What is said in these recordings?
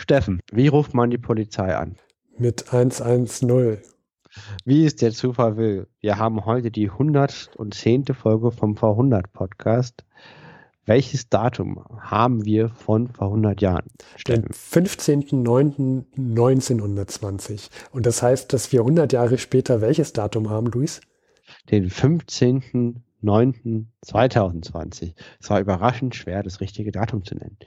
Steffen, wie ruft man die Polizei an? Mit 110. Wie es der Zufall will, wir haben heute die 110. Folge vom V100 Podcast. Welches Datum haben wir von vor 100 Jahren? Den 15.09.1920. Und das heißt, dass wir 100 Jahre später welches Datum haben, Luis? Den 15.09.2020. Es war überraschend schwer, das richtige Datum zu nennen.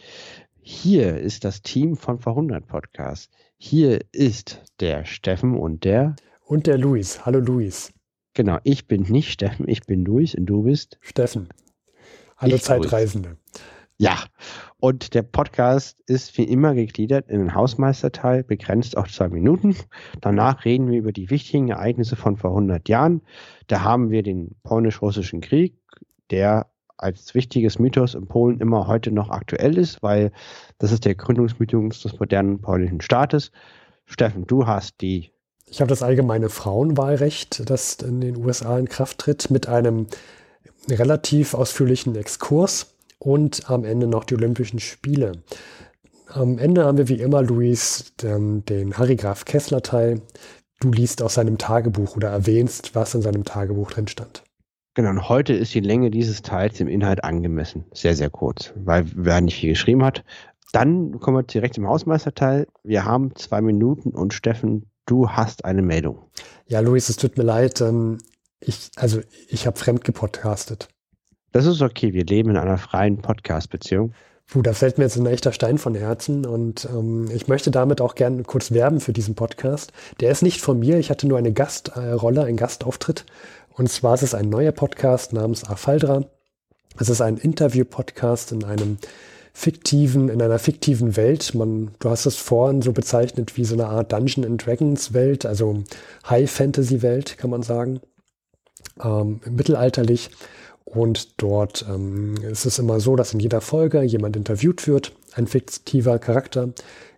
Hier ist das Team von Verhundert Podcast. Hier ist der Steffen und der. Und der Luis. Hallo Luis. Genau, ich bin nicht Steffen, ich bin Luis und du bist. Steffen. Hallo ich Zeitreisende. Ja, und der Podcast ist wie immer gegliedert in den Hausmeisterteil, begrenzt auf zwei Minuten. Danach reden wir über die wichtigen Ereignisse von vor 100 Jahren. Da haben wir den polnisch-russischen Krieg, der als wichtiges Mythos in Polen immer heute noch aktuell ist, weil das ist der Gründungsmythos des modernen polnischen Staates. Steffen, du hast die. Ich habe das allgemeine Frauenwahlrecht, das in den USA in Kraft tritt, mit einem relativ ausführlichen Exkurs und am Ende noch die Olympischen Spiele. Am Ende haben wir wie immer, Luis, den, den Harry Graf Kessler Teil. Du liest aus seinem Tagebuch oder erwähnst, was in seinem Tagebuch drin stand. Genau, und heute ist die Länge dieses Teils dem Inhalt angemessen. Sehr, sehr kurz, weil wer nicht viel geschrieben hat. Dann kommen wir direkt zum Hausmeisterteil. Wir haben zwei Minuten und Steffen, du hast eine Meldung. Ja, Luis, es tut mir leid. Ähm, ich, also, ich habe fremd gepodcastet. Das ist okay. Wir leben in einer freien Podcast-Beziehung. Puh, da fällt mir jetzt ein echter Stein von Herzen und ähm, ich möchte damit auch gerne kurz werben für diesen Podcast. Der ist nicht von mir, ich hatte nur eine Gastrolle, äh, einen Gastauftritt und zwar ist es ein neuer Podcast namens Afaldra. Es ist ein Interview-Podcast in einem fiktiven, in einer fiktiven Welt. Man, du hast es vorhin so bezeichnet wie so eine Art Dungeon and Dragons Welt, also High Fantasy Welt, kann man sagen. Ähm, mittelalterlich. Und dort ähm, ist es immer so, dass in jeder Folge jemand interviewt wird, ein fiktiver Charakter.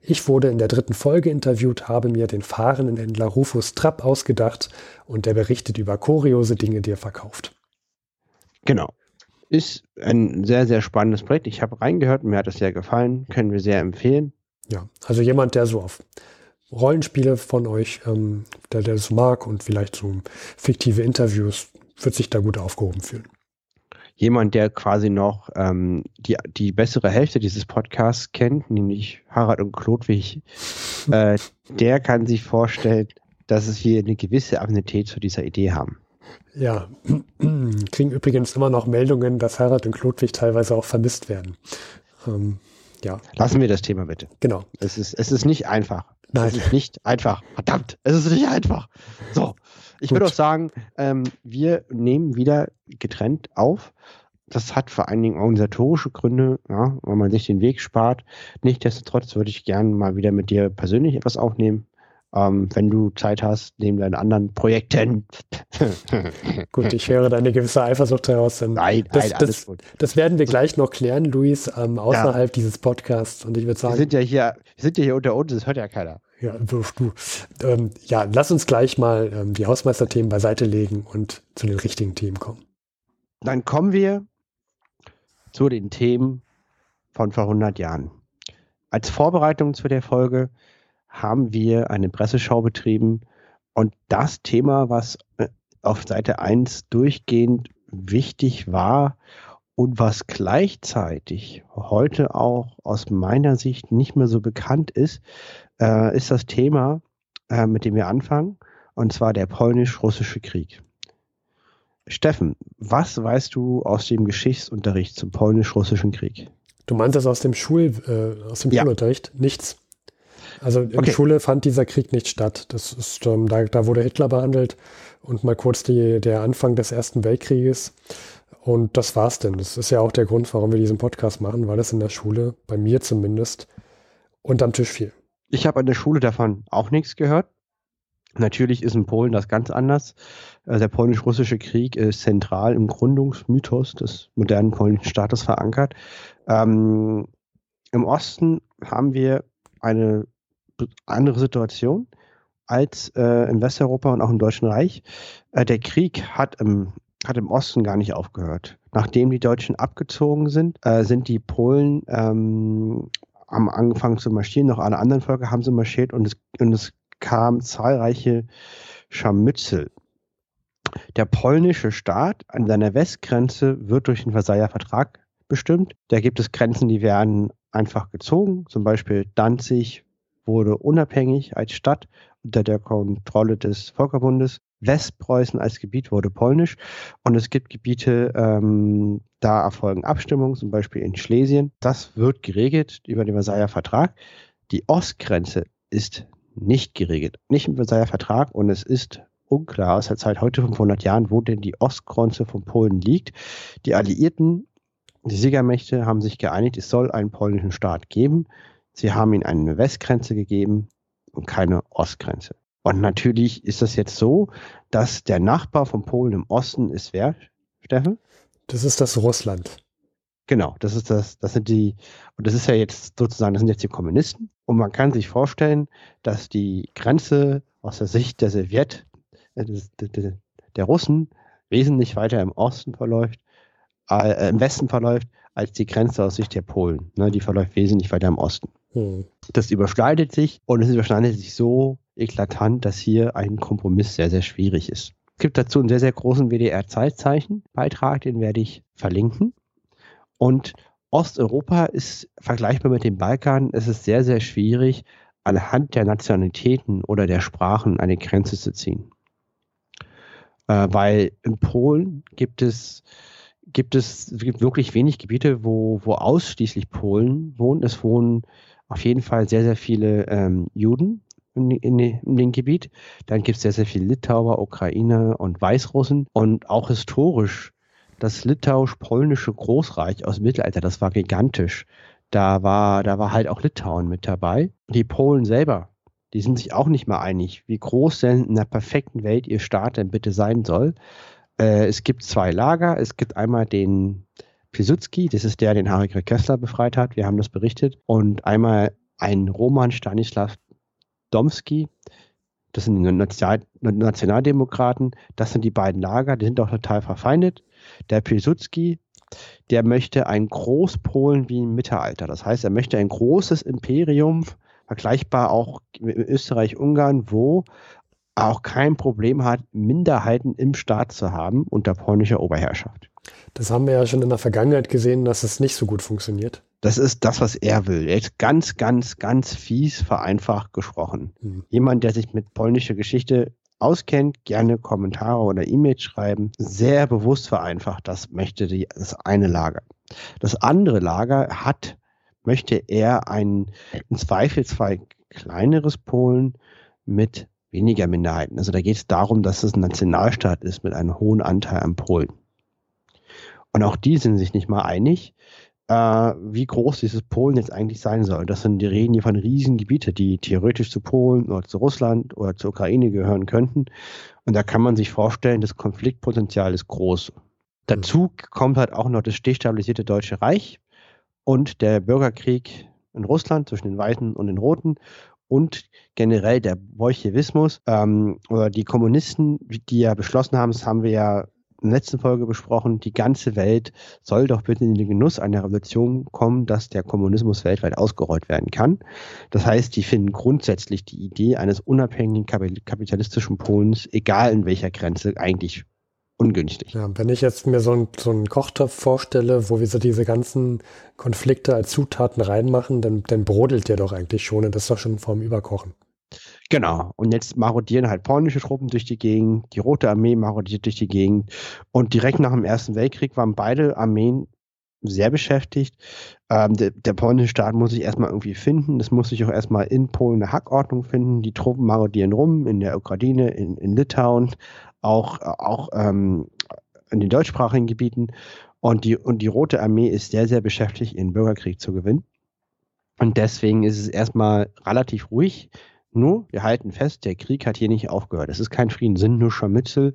Ich wurde in der dritten Folge interviewt, habe mir den fahrenden Händler Rufus Trapp ausgedacht und der berichtet über kuriose Dinge, die er verkauft. Genau. Ist ein sehr, sehr spannendes Projekt. Ich habe reingehört, mir hat es sehr gefallen, können wir sehr empfehlen. Ja, also jemand, der so auf Rollenspiele von euch, ähm, der, der das mag und vielleicht so fiktive Interviews, wird sich da gut aufgehoben fühlen jemand, der quasi noch ähm, die, die bessere Hälfte dieses Podcasts kennt, nämlich Harald und Klodwig, äh, der kann sich vorstellen, dass wir eine gewisse Affinität zu dieser Idee haben. Ja, kriegen übrigens immer noch Meldungen, dass Harald und Klodwig teilweise auch vermisst werden. Ähm, ja. Lassen wir das Thema bitte. Genau. Es ist, es ist nicht einfach. Nein. Es ist nicht einfach. Verdammt, es ist nicht einfach. So, ich würde auch sagen, ähm, wir nehmen wieder getrennt auf. Das hat vor allen Dingen organisatorische Gründe, ja, weil man sich den Weg spart. Nichtsdestotrotz würde ich gerne mal wieder mit dir persönlich etwas aufnehmen. Ähm, wenn du Zeit hast, neben deinen anderen Projekten. gut, ich höre da eine gewisse Eifersucht heraus. Nein, das, nein, das, das, werden wir gleich noch klären, Luis, ähm, außerhalb ja. dieses Podcasts. Und ich würde sagen. Wir sind ja hier, wir sind ja hier unter uns, das hört ja keiner. Ja, du. Ähm, ja, lass uns gleich mal ähm, die Hausmeisterthemen beiseite legen und zu den richtigen Themen kommen. Dann kommen wir zu den Themen von vor 100 Jahren. Als Vorbereitung zu der Folge haben wir eine Presseschau betrieben und das Thema, was äh, auf Seite 1 durchgehend wichtig war und was gleichzeitig heute auch aus meiner Sicht nicht mehr so bekannt ist, äh, ist das Thema, äh, mit dem wir anfangen, und zwar der polnisch-russische Krieg. Steffen, was weißt du aus dem Geschichtsunterricht zum polnisch-russischen Krieg? Du meinst das aus dem Schul, äh, aus dem ja. Schulunterricht? Nichts. Also in okay. Schule fand dieser Krieg nicht statt. Das ist, ähm, da, da wurde Hitler behandelt und mal kurz die, der Anfang des Ersten Weltkrieges. Und das war's denn. Das ist ja auch der Grund, warum wir diesen Podcast machen, weil es in der Schule, bei mir zumindest, unterm Tisch fiel. Ich habe an der Schule davon auch nichts gehört. Natürlich ist in Polen das ganz anders. Äh, der polnisch-russische Krieg ist zentral im Gründungsmythos des modernen polnischen Staates verankert. Ähm, Im Osten haben wir eine andere Situation als äh, in Westeuropa und auch im Deutschen Reich. Äh, der Krieg hat im, hat im Osten gar nicht aufgehört. Nachdem die Deutschen abgezogen sind, äh, sind die Polen ähm, haben angefangen zu marschieren, noch alle anderen Völker haben sie marschiert und es, und es kamen zahlreiche Scharmützel. Der polnische Staat an seiner Westgrenze wird durch den Versailler Vertrag bestimmt. Da gibt es Grenzen, die werden einfach gezogen. Zum Beispiel Danzig wurde unabhängig als Stadt unter der Kontrolle des Völkerbundes. Westpreußen als Gebiet wurde polnisch und es gibt Gebiete, ähm, da erfolgen Abstimmungen, zum Beispiel in Schlesien. Das wird geregelt über den Versailler Vertrag. Die Ostgrenze ist nicht geregelt, nicht im Versailler Vertrag und es ist unklar aus der Zeit heute 500 Jahren, wo denn die Ostgrenze von Polen liegt. Die Alliierten, die Siegermächte haben sich geeinigt, es soll einen polnischen Staat geben. Sie haben ihnen eine Westgrenze gegeben und keine Ostgrenze. Und natürlich ist das jetzt so, dass der Nachbar von Polen im Osten ist wer, Steffen? Das ist das Russland. Genau, das ist das, das sind die, und das ist ja jetzt sozusagen, das sind jetzt die Kommunisten. Und man kann sich vorstellen, dass die Grenze aus der Sicht der Sowjet, äh, der Russen, wesentlich weiter im Osten verläuft, äh, im Westen verläuft, als die Grenze aus Sicht der Polen. Ne, die verläuft wesentlich weiter im Osten. Hm. Das überschneidet sich und es überschneidet sich so eklatant, dass hier ein Kompromiss sehr, sehr schwierig ist. Es gibt dazu einen sehr, sehr großen WDR-Zeitzeichen-Beitrag, den werde ich verlinken. Und Osteuropa ist vergleichbar mit dem Balkan. Es ist sehr, sehr schwierig, anhand der Nationalitäten oder der Sprachen eine Grenze zu ziehen. Äh, weil in Polen gibt es, gibt es gibt wirklich wenig Gebiete, wo, wo ausschließlich Polen wohnen. Es wohnen auf jeden Fall sehr, sehr viele ähm, Juden in, in, in dem Gebiet. Dann gibt es sehr, sehr viele Litauer, Ukrainer und Weißrussen. Und auch historisch, das litauisch-polnische Großreich aus dem Mittelalter, das war gigantisch. Da war, da war halt auch Litauen mit dabei. Die Polen selber, die sind sich auch nicht mal einig, wie groß denn in der perfekten Welt ihr Staat denn bitte sein soll. Äh, es gibt zwei Lager. Es gibt einmal den Piłsudski, das ist der, den Harry Kessler befreit hat. Wir haben das berichtet. Und einmal ein Roman Stanislav Domski, das sind die Nationaldemokraten, das sind die beiden Lager, die sind auch total verfeindet. Der Pilsudski, der möchte ein Großpolen wie im Mittelalter. Das heißt, er möchte ein großes Imperium, vergleichbar auch mit Österreich-Ungarn, wo auch kein Problem hat, Minderheiten im Staat zu haben unter polnischer Oberherrschaft. Das haben wir ja schon in der Vergangenheit gesehen, dass es nicht so gut funktioniert. Das ist das, was er will. Er ist ganz, ganz, ganz fies vereinfacht gesprochen. Mhm. Jemand, der sich mit polnischer Geschichte auskennt, gerne Kommentare oder E-Mails schreiben. Sehr bewusst vereinfacht, das möchte die, das eine Lager. Das andere Lager hat, möchte er ein im Zweifelsfall kleineres Polen mit weniger Minderheiten. Also da geht es darum, dass es ein Nationalstaat ist mit einem hohen Anteil an Polen. Und auch die sind sich nicht mal einig, äh, wie groß dieses Polen jetzt eigentlich sein soll. Das sind die reden hier von riesigen Gebieten, die theoretisch zu Polen oder zu Russland oder zur Ukraine gehören könnten. Und da kann man sich vorstellen, das Konfliktpotenzial ist groß. Dazu kommt halt auch noch das destabilisierte Deutsche Reich und der Bürgerkrieg in Russland zwischen den Weißen und den Roten und generell der Bolschewismus ähm, oder die Kommunisten, die ja beschlossen haben, das haben wir ja in der letzten Folge besprochen, die ganze Welt soll doch bitte in den Genuss einer Revolution kommen, dass der Kommunismus weltweit ausgerollt werden kann. Das heißt, die finden grundsätzlich die Idee eines unabhängigen kapitalistischen Polens, egal in welcher Grenze, eigentlich ungünstig. Ja, wenn ich jetzt mir so, ein, so einen Kochtopf vorstelle, wo wir so diese ganzen Konflikte als Zutaten reinmachen, dann, dann brodelt der doch eigentlich schon und das ist doch schon vorm Überkochen. Genau. Und jetzt marodieren halt polnische Truppen durch die Gegend, die Rote Armee marodiert durch die Gegend. Und direkt nach dem Ersten Weltkrieg waren beide Armeen sehr beschäftigt. Ähm, der, der, polnische Staat muss sich erstmal irgendwie finden. Das muss sich auch erstmal in Polen eine Hackordnung finden. Die Truppen marodieren rum in der Ukraine, in, in Litauen, auch, auch ähm, in den deutschsprachigen Gebieten. Und die, und die Rote Armee ist sehr, sehr beschäftigt, ihren Bürgerkrieg zu gewinnen. Und deswegen ist es erstmal relativ ruhig. Nur, wir halten fest, der Krieg hat hier nicht aufgehört. Es ist kein Frieden, sind nur Scharmützel,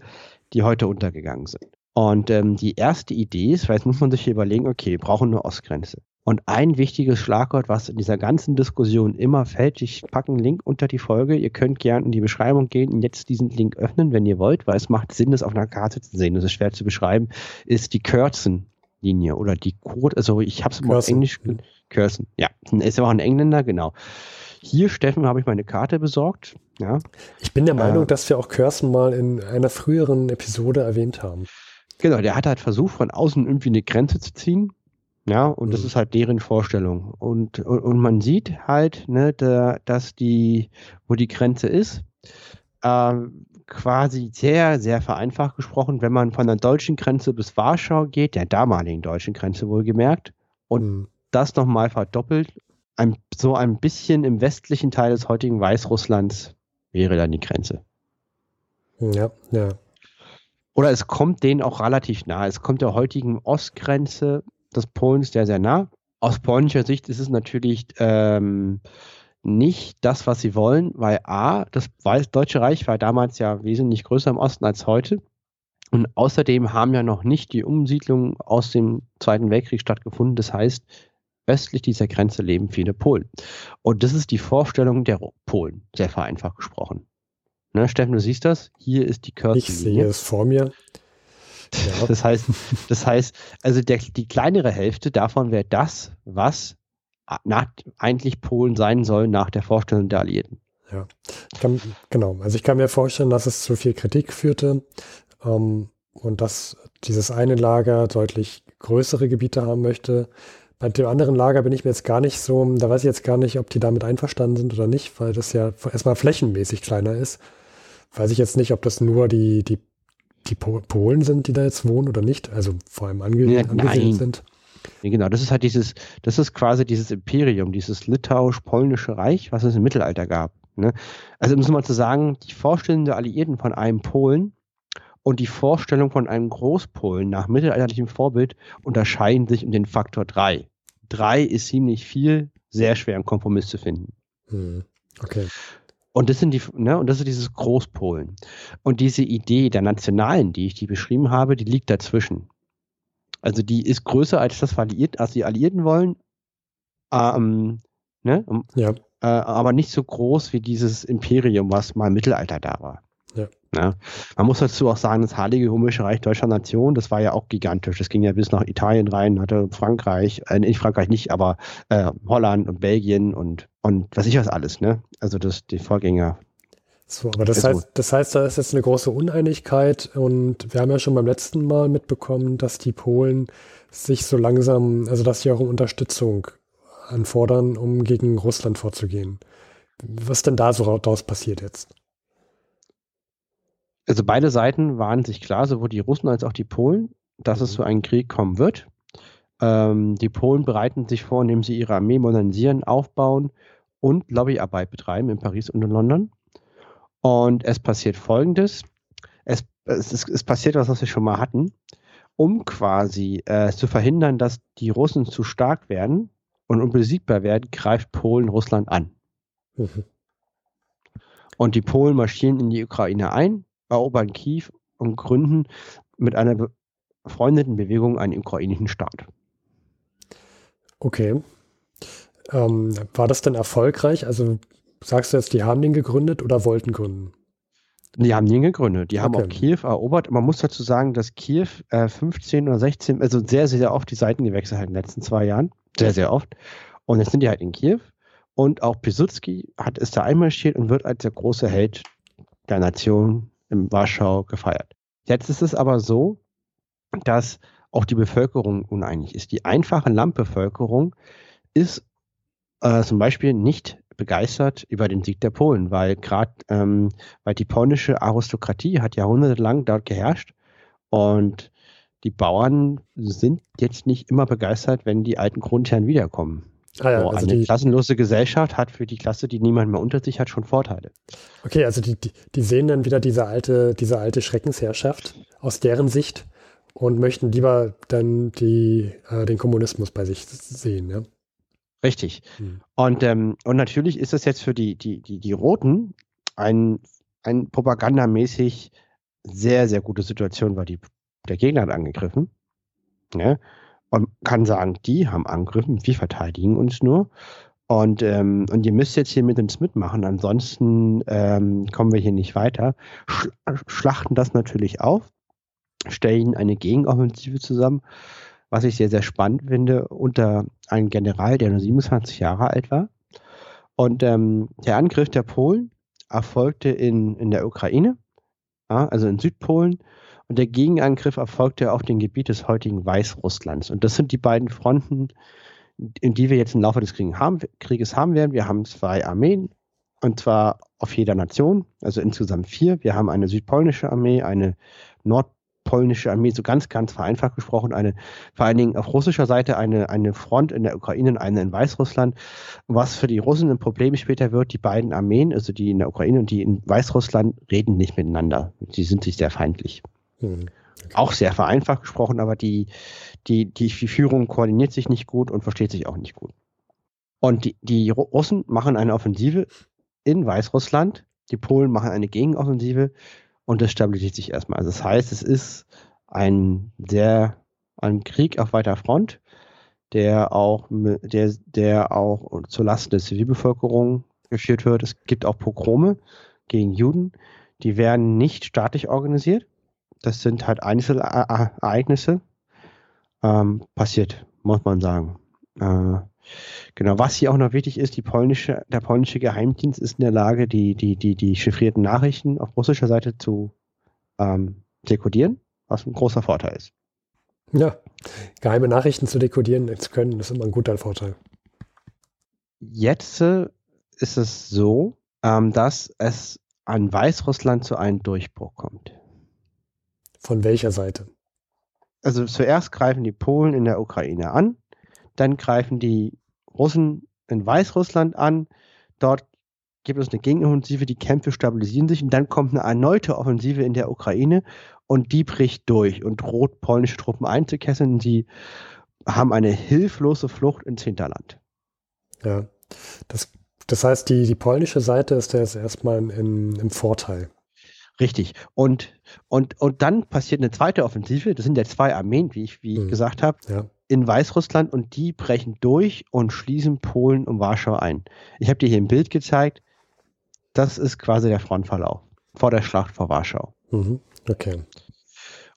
die heute untergegangen sind. Und ähm, die erste Idee ist, weil jetzt muss man sich hier überlegen, okay, wir brauchen eine Ostgrenze. Und ein wichtiges Schlagwort, was in dieser ganzen Diskussion immer fällt, ich packe einen Link unter die Folge, ihr könnt gerne in die Beschreibung gehen und jetzt diesen Link öffnen, wenn ihr wollt, weil es macht Sinn, das auf einer Karte zu sehen, das ist schwer zu beschreiben, ist die Kürzenlinie oder die Code, also ich habe es immer auf Englisch, Curson, ja. Ist aber auch ein Engländer, genau. Hier, Steffen, habe ich meine Karte besorgt. Ja. Ich bin der Meinung, äh, dass wir auch Curson mal in einer früheren Episode erwähnt haben. Genau, der hat halt versucht, von außen irgendwie eine Grenze zu ziehen. Ja, und mhm. das ist halt deren Vorstellung. Und, und, und man sieht halt, ne, da, dass die, wo die Grenze ist, äh, quasi sehr, sehr vereinfacht gesprochen, wenn man von der deutschen Grenze bis Warschau geht, der damaligen deutschen Grenze wohlgemerkt, und mhm. das nochmal verdoppelt, ein, so ein bisschen im westlichen Teil des heutigen Weißrusslands wäre dann die Grenze. Ja, ja. Oder es kommt denen auch relativ nah. Es kommt der heutigen Ostgrenze des Polens sehr, sehr nah. Aus polnischer Sicht ist es natürlich ähm, nicht das, was sie wollen, weil A, das Deutsche Reich war damals ja wesentlich größer im Osten als heute. Und außerdem haben ja noch nicht die Umsiedlungen aus dem Zweiten Weltkrieg stattgefunden. Das heißt, westlich dieser Grenze leben viele Polen. Und das ist die Vorstellung der Polen, sehr vereinfacht gesprochen. Ne, Steffen, du siehst das? Hier ist die Kürze. Ich sehe es vor mir. Ja. Das heißt, das heißt, also der, die kleinere Hälfte davon wäre das, was nach, eigentlich Polen sein soll nach der Vorstellung der Alliierten. Ja, kann, genau. Also ich kann mir vorstellen, dass es zu viel Kritik führte ähm, und dass dieses eine Lager deutlich größere Gebiete haben möchte. Bei dem anderen Lager bin ich mir jetzt gar nicht so, da weiß ich jetzt gar nicht, ob die damit einverstanden sind oder nicht, weil das ja erstmal flächenmäßig kleiner ist. Weiß ich jetzt nicht, ob das nur die, die, die Polen sind, die da jetzt wohnen oder nicht, also vor allem ange ja, angesiedelt sind. Ja, genau, das ist halt dieses, das ist quasi dieses Imperium, dieses litauisch-polnische Reich, was es im Mittelalter gab. Ne? Also um es mal zu sagen, die Vorstellung der Alliierten von einem Polen und die Vorstellung von einem Großpolen nach mittelalterlichem Vorbild unterscheiden sich um den Faktor 3. 3 ist ziemlich viel, sehr schwer einen Kompromiss zu finden. Hm. Okay. Und das sind die, ne, und das ist dieses Großpolen. Und diese Idee der Nationalen, die ich die beschrieben habe, die liegt dazwischen. Also die ist größer als das als die Alliierten wollen. Ähm, ne? Ja. Äh, aber nicht so groß wie dieses Imperium, was mal im Mittelalter da war. Ja. ja. Man muss dazu auch sagen, das Heilige Römische Reich Deutscher Nation, das war ja auch gigantisch. Das ging ja bis nach Italien rein, hatte Frankreich, äh, nicht Frankreich nicht, aber äh, Holland und Belgien und, und was ich was alles, ne? Also das, die Vorgänger so, aber das heißt, das heißt, da ist jetzt eine große Uneinigkeit und wir haben ja schon beim letzten Mal mitbekommen, dass die Polen sich so langsam, also dass sie auch um Unterstützung anfordern, um gegen Russland vorzugehen. Was denn da so daraus passiert jetzt? Also beide Seiten waren sich klar, sowohl die Russen als auch die Polen, dass mhm. es zu einem Krieg kommen wird. Ähm, die Polen bereiten sich vor, indem sie ihre Armee modernisieren, aufbauen und Lobbyarbeit betreiben in Paris und in London. Und es passiert Folgendes. Es, es, es passiert was, was wir schon mal hatten. Um quasi äh, zu verhindern, dass die Russen zu stark werden und unbesiegbar werden, greift Polen Russland an. Mhm. Und die Polen marschieren in die Ukraine ein, erobern Kiew und gründen mit einer befreundeten Bewegung einen ukrainischen Staat. Okay. Ähm, war das denn erfolgreich? Also Sagst du jetzt, die haben den gegründet oder wollten gründen? Die haben den gegründet. Die haben okay. auch Kiew erobert. Man muss dazu sagen, dass Kiew äh, 15 oder 16, also sehr, sehr oft die Seiten gewechselt hat in den letzten zwei Jahren. Sehr, sehr oft. Und jetzt sind die halt in Kiew. Und auch Piłsudski hat, ist da einmarschiert und wird als der große Held der Nation in Warschau gefeiert. Jetzt ist es aber so, dass auch die Bevölkerung uneinig ist. Die einfache Landbevölkerung ist äh, zum Beispiel nicht begeistert über den Sieg der Polen, weil gerade ähm, weil die polnische Aristokratie hat jahrhundertelang dort geherrscht und die Bauern sind jetzt nicht immer begeistert, wenn die alten Grundherren wiederkommen. Ah ja, so, also eine die, klassenlose Gesellschaft hat für die Klasse, die niemand mehr unter sich hat, schon Vorteile. Okay, also die, die, die sehen dann wieder diese alte, diese alte Schreckensherrschaft aus deren Sicht und möchten lieber dann die, äh, den Kommunismus bei sich sehen. Ja? Richtig. Mhm. Und, ähm, und natürlich ist es jetzt für die, die, die, die Roten ein, ein propagandamäßig sehr, sehr gute Situation, weil die, der Gegner hat angegriffen. Ne? Und kann sagen, die haben angegriffen, wir verteidigen uns nur. Und, ähm, und ihr müsst jetzt hier mit uns mitmachen, ansonsten ähm, kommen wir hier nicht weiter. Sch schlachten das natürlich auf, stellen eine Gegenoffensive zusammen was ich sehr, sehr spannend finde, unter einem General, der nur 27 Jahre alt war. Und ähm, der Angriff der Polen erfolgte in, in der Ukraine, ja, also in Südpolen. Und der Gegenangriff erfolgte auf dem Gebiet des heutigen Weißrusslands. Und das sind die beiden Fronten, in die wir jetzt im Laufe des Krieges haben, werden. Wir haben zwei Armeen, und zwar auf jeder Nation, also insgesamt vier. Wir haben eine südpolnische Armee, eine nordpolnische Armee, so ganz, ganz vereinfacht gesprochen, eine, vor allen Dingen auf russischer Seite eine, eine Front in der Ukraine und eine in Weißrussland. Was für die Russen ein Problem später wird, die beiden Armeen, also die in der Ukraine und die in Weißrussland, reden nicht miteinander. Sie sind sich sehr feindlich. Mhm. Okay. Auch sehr vereinfacht gesprochen, aber die, die, die Führung koordiniert sich nicht gut und versteht sich auch nicht gut. Und die, die Russen machen eine Offensive in Weißrussland. Die Polen machen eine Gegenoffensive und das stabilisiert sich erstmal. Also das heißt, es ist ein sehr ein Krieg auf weiter Front, der auch der der auch zulasten der Zivilbevölkerung geführt wird. Es gibt auch Pogrome gegen Juden, die werden nicht staatlich organisiert. Das sind halt Einzelereignisse. Ähm, passiert, muss man sagen. Äh, Genau, was hier auch noch wichtig ist, polnische, der polnische Geheimdienst ist in der Lage, die, die, die, die chiffrierten Nachrichten auf russischer Seite zu ähm, dekodieren, was ein großer Vorteil ist. Ja, geheime Nachrichten zu dekodieren zu können, ist immer ein guter Vorteil. Jetzt äh, ist es so, ähm, dass es an Weißrussland zu einem Durchbruch kommt. Von welcher Seite? Also zuerst greifen die Polen in der Ukraine an, dann greifen die Russen in Weißrussland an. Dort gibt es eine Gegenoffensive, die Kämpfe stabilisieren sich und dann kommt eine erneute Offensive in der Ukraine und die bricht durch und droht polnische Truppen einzukesseln. Sie haben eine hilflose Flucht ins Hinterland. Ja, das, das heißt, die, die polnische Seite ist jetzt erstmal im, im Vorteil. Richtig. Und, und, und dann passiert eine zweite Offensive. Das sind ja zwei Armeen, wie ich, wie ich mhm. gesagt habe. Ja in Weißrussland und die brechen durch und schließen Polen und Warschau ein. Ich habe dir hier ein Bild gezeigt. Das ist quasi der Frontverlauf vor der Schlacht vor Warschau. Mhm. Okay.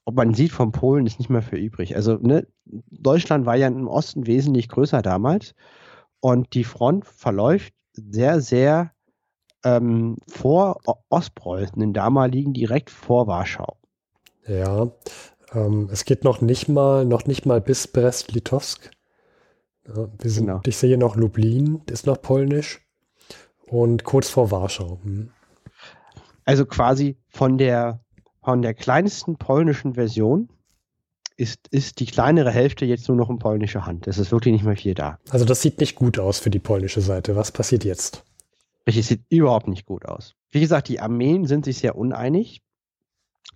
Ob man sieht, von Polen ist nicht mehr für übrig. Also ne, Deutschland war ja im Osten wesentlich größer damals und die Front verläuft sehr, sehr ähm, vor Ostpreußen, den damaligen direkt vor Warschau. Ja, ähm, es geht noch nicht mal, noch nicht mal bis Brest-Litovsk. Ja, genau. Ich sehe noch Lublin, ist noch polnisch. Und kurz vor Warschau. Hm. Also quasi von der, von der kleinsten polnischen Version ist, ist die kleinere Hälfte jetzt nur noch in polnischer Hand. Es ist wirklich nicht mehr viel da. Also das sieht nicht gut aus für die polnische Seite. Was passiert jetzt? Richtig, sieht überhaupt nicht gut aus. Wie gesagt, die Armeen sind sich sehr uneinig.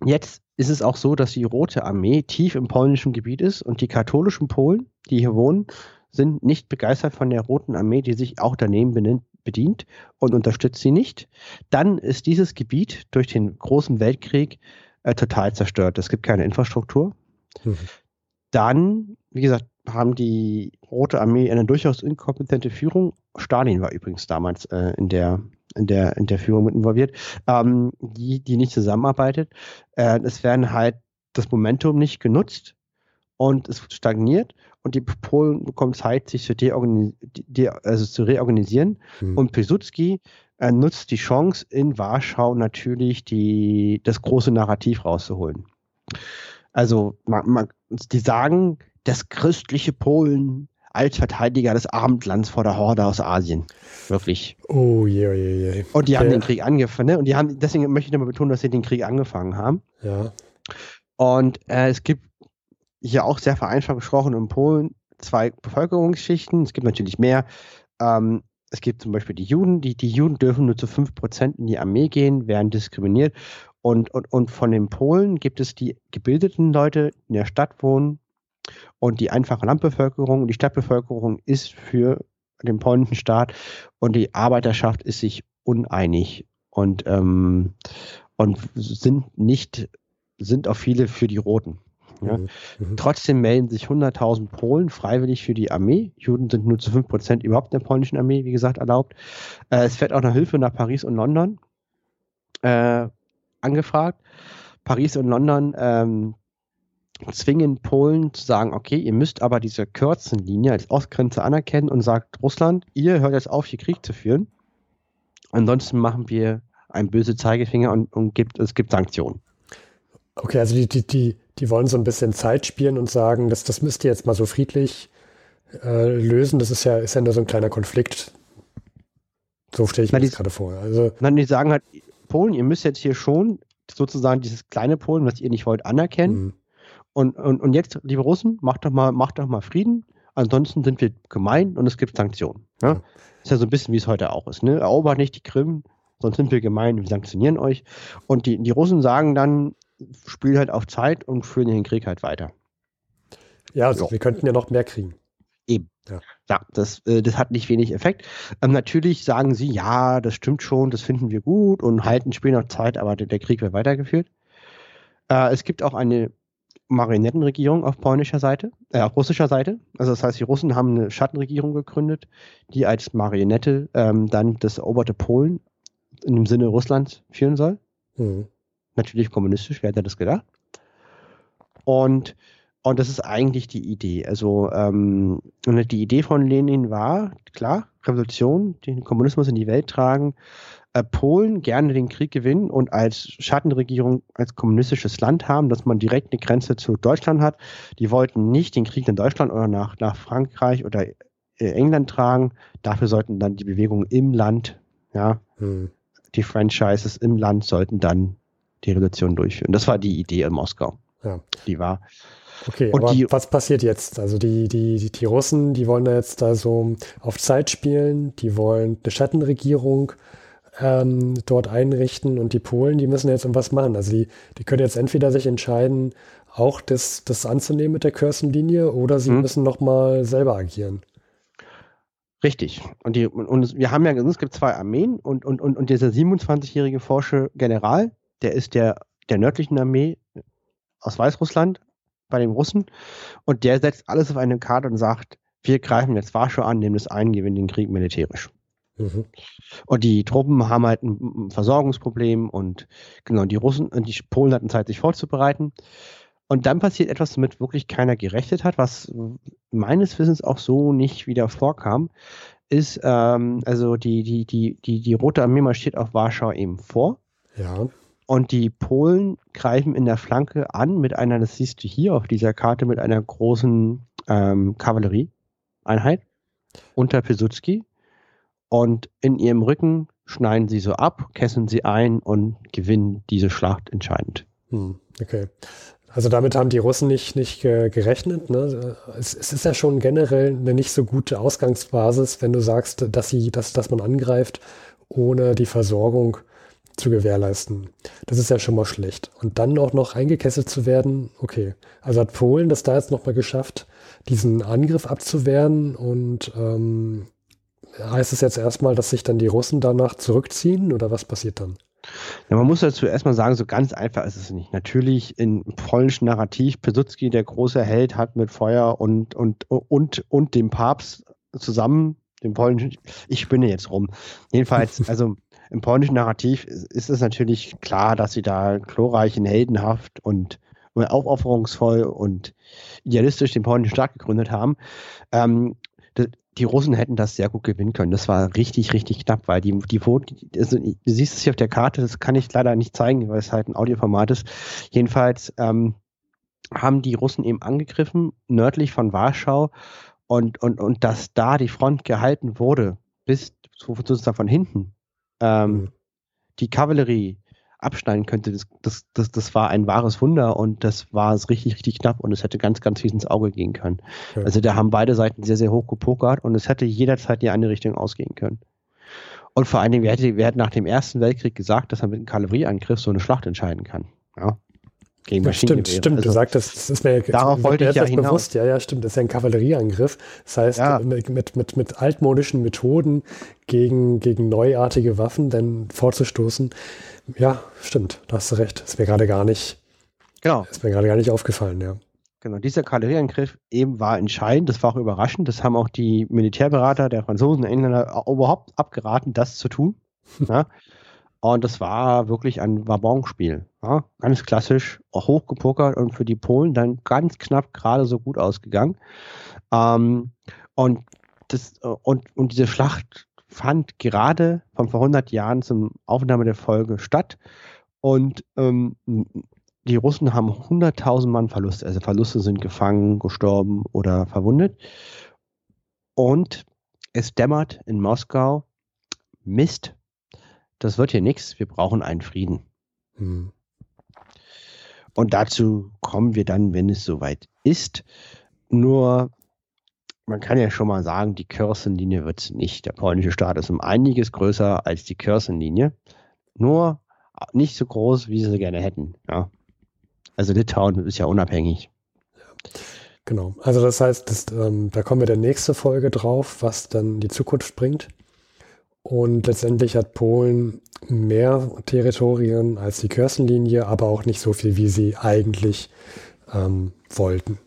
Jetzt ist es auch so, dass die Rote Armee tief im polnischen Gebiet ist und die katholischen Polen, die hier wohnen, sind nicht begeistert von der Roten Armee, die sich auch daneben benimmt, bedient und unterstützt sie nicht. Dann ist dieses Gebiet durch den großen Weltkrieg äh, total zerstört. Es gibt keine Infrastruktur. Mhm. Dann, wie gesagt, haben die Rote Armee eine durchaus inkompetente Führung. Stalin war übrigens damals äh, in der in der, in der Führung mit involviert, ähm, die, die nicht zusammenarbeitet. Äh, es werden halt das Momentum nicht genutzt und es stagniert und die Polen bekommen Zeit, sich zu, de also zu reorganisieren. Mhm. Und Pilsudski äh, nutzt die Chance, in Warschau natürlich die, das große Narrativ rauszuholen. Also man, man, die sagen, das christliche Polen als Verteidiger des Abendlands vor der Horde aus Asien. Wirklich. Oh je, oh je, je. Und die okay. haben den Krieg angefangen. Ne? Und die haben, deswegen möchte ich nochmal betonen, dass sie den Krieg angefangen haben. Ja. Und äh, es gibt hier auch sehr vereinfacht gesprochen in Polen zwei Bevölkerungsschichten. Es gibt natürlich mehr. Ähm, es gibt zum Beispiel die Juden. Die, die Juden dürfen nur zu 5% in die Armee gehen, werden diskriminiert. Und, und, und von den Polen gibt es die gebildeten Leute, die in der Stadt wohnen, und die einfache Landbevölkerung, die Stadtbevölkerung ist für den polnischen Staat und die Arbeiterschaft ist sich uneinig und, ähm, und sind nicht, sind auch viele für die Roten. Ja. Mhm. mhm. Trotzdem melden sich 100.000 Polen freiwillig für die Armee. Juden sind nur zu 5% überhaupt in der polnischen Armee, wie gesagt, erlaubt. Äh, es wird auch noch Hilfe nach Paris und London äh, angefragt. Paris und London ähm, zwingen Polen zu sagen, okay, ihr müsst aber diese Kürzenlinie als Ostgrenze anerkennen und sagt Russland, ihr hört jetzt auf, hier Krieg zu führen. Ansonsten machen wir ein böse Zeigefinger und, und gibt, es gibt Sanktionen. Okay, also die, die, die, die wollen so ein bisschen Zeit spielen und sagen, das, das müsst ihr jetzt mal so friedlich äh, lösen. Das ist ja, ist ja nur so ein kleiner Konflikt. So stelle ich mir das gerade vor. Also, nein, die sagen halt, Polen, ihr müsst jetzt hier schon sozusagen dieses kleine Polen, was ihr nicht wollt, anerkennen. Mhm. Und, und, und jetzt, liebe Russen, macht doch mal, macht doch mal Frieden. Ansonsten sind wir gemein und es gibt Sanktionen. Ja. Ist ja so ein bisschen, wie es heute auch ist. Ne? Erobert nicht die Krim, sonst sind wir gemein, wir sanktionieren euch. Und die, die Russen sagen dann, spielt halt auf Zeit und führen den Krieg halt weiter. Ja, also so. wir könnten ja noch mehr kriegen. Eben. Ja, ja das, äh, das hat nicht wenig Effekt. Ähm, natürlich sagen sie, ja, das stimmt schon, das finden wir gut und halten spielen noch Zeit, aber der, der Krieg wird weitergeführt. Äh, es gibt auch eine Marionettenregierung auf polnischer Seite, äh, auf russischer Seite. Also das heißt, die Russen haben eine Schattenregierung gegründet, die als Marionette ähm, dann das eroberte Polen in dem Sinne Russlands führen soll. Mhm. Natürlich kommunistisch, wer hätte das gedacht? Und, und das ist eigentlich die Idee. Also ähm, die Idee von Lenin war, klar, Revolution, den Kommunismus in die Welt tragen, Polen gerne den Krieg gewinnen und als Schattenregierung als kommunistisches Land haben, dass man direkt eine Grenze zu Deutschland hat. Die wollten nicht den Krieg in Deutschland oder nach, nach Frankreich oder äh, England tragen. Dafür sollten dann die Bewegungen im Land, ja, hm. die Franchises im Land sollten dann die Revolution durchführen. Das war die Idee in Moskau. Ja. Die war. Okay, und aber die, was passiert jetzt? Also die, die, die Russen, die wollen da jetzt da so auf Zeit spielen, die wollen eine Schattenregierung ähm, dort einrichten und die Polen, die müssen jetzt irgendwas machen. Also die, die können jetzt entweder sich entscheiden, auch das, das anzunehmen mit der Kürzenlinie oder sie hm. müssen nochmal selber agieren. Richtig. Und, die, und wir haben ja gesagt, es gibt zwei Armeen und, und, und, und dieser 27-jährige Forsche General, der ist der, der nördlichen Armee aus Weißrussland bei den Russen und der setzt alles auf eine Karte und sagt, wir greifen jetzt Warschau an, nehmen das ein, gewinnen den Krieg militärisch. Mhm. Und die Truppen haben halt ein Versorgungsproblem und genau, die Russen und die Polen hatten Zeit, sich vorzubereiten. Und dann passiert etwas, damit wirklich keiner gerechnet hat, was meines Wissens auch so nicht wieder vorkam, ist, ähm, also die, die, die, die, die Rote Armee marschiert auf Warschau eben vor. Ja. Und die Polen greifen in der Flanke an mit einer, das siehst du hier auf dieser Karte, mit einer großen ähm, Kavallerieeinheit unter Pilsudski. Und in ihrem Rücken schneiden sie so ab, kesseln sie ein und gewinnen diese Schlacht entscheidend. Hm, okay. Also damit haben die Russen nicht, nicht gerechnet. Ne? Es, es, ist ja schon generell eine nicht so gute Ausgangsbasis, wenn du sagst, dass, sie, dass, dass man angreift, ohne die Versorgung zu gewährleisten. Das ist ja schon mal schlecht. Und dann auch noch eingekesselt zu werden, okay. Also hat Polen das da jetzt nochmal geschafft, diesen Angriff abzuwehren und ähm, heißt es jetzt erstmal, dass sich dann die Russen danach zurückziehen oder was passiert dann? Ja, man muss dazu erstmal sagen, so ganz einfach ist es nicht. Natürlich im polnischen Narrativ, Piłsudski, der große Held, hat mit Feuer und, und, und, und dem Papst zusammen, dem polnischen, ich spinne jetzt rum. Jedenfalls, also im polnischen Narrativ ist es natürlich klar, dass sie da glorreich und heldenhaft und aufopferungsvoll und idealistisch den polnischen Staat gegründet haben. Ähm, die Russen hätten das sehr gut gewinnen können. Das war richtig, richtig knapp, weil die, die, also, du siehst es hier auf der Karte, das kann ich leider nicht zeigen, weil es halt ein Audioformat ist. Jedenfalls ähm, haben die Russen eben angegriffen, nördlich von Warschau, und, und, und dass da die Front gehalten wurde, bis sozusagen von hinten, ähm, mhm. die Kavallerie abschneiden könnte, das, das, das, das war ein wahres Wunder und das war es richtig, richtig knapp und es hätte ganz, ganz fies ins Auge gehen können. Ja. Also da haben beide Seiten sehr, sehr hoch gepokert und es hätte jederzeit die eine Richtung ausgehen können. Und vor allen Dingen, wer hätte, wer hätte nach dem Ersten Weltkrieg gesagt, dass er mit einem Kavallerieangriff so eine Schlacht entscheiden kann? Ja gegen ja, Stimmt, stimmt. Also, du sagtest, das ist mir darauf wollte ich ja hinaus. bewusst. Ja, ja, stimmt. Das ist ja ein Kavallerieangriff. Das heißt, ja. mit, mit, mit, mit altmodischen Methoden gegen, gegen neuartige Waffen dann vorzustoßen. Ja, stimmt. Da hast du recht. Das ist mir gerade gar nicht, genau. ist mir gerade gar nicht aufgefallen, ja. Genau, dieser Kavallerieangriff eben war entscheidend, das war auch überraschend, das haben auch die Militärberater der Franzosen und Engländer überhaupt abgeraten, das zu tun. ja. Und das war wirklich ein Wabonspiel. Ja? Ganz klassisch, hochgepokert und für die Polen dann ganz knapp gerade so gut ausgegangen. Ähm, und, das, und, und diese Schlacht fand gerade von vor 100 Jahren zum Aufnahme der Folge statt. Und ähm, die Russen haben 100.000 Mann Verluste. Also Verluste sind gefangen, gestorben oder verwundet. Und es dämmert in Moskau. Mist, das wird hier nichts. Wir brauchen einen Frieden. Hm. Und dazu kommen wir dann, wenn es soweit ist. Nur, man kann ja schon mal sagen, die Kirsenlinie wird es nicht. Der polnische Staat ist um einiges größer als die Kirsenlinie. Nur nicht so groß, wie sie gerne hätten. Ja. Also Litauen ist ja unabhängig. Genau. Also das heißt, das, ähm, da kommen wir der nächste Folge drauf, was dann die Zukunft bringt. Und letztendlich hat Polen mehr Territorien als die Kirstenlinie, aber auch nicht so viel, wie sie eigentlich ähm, wollten.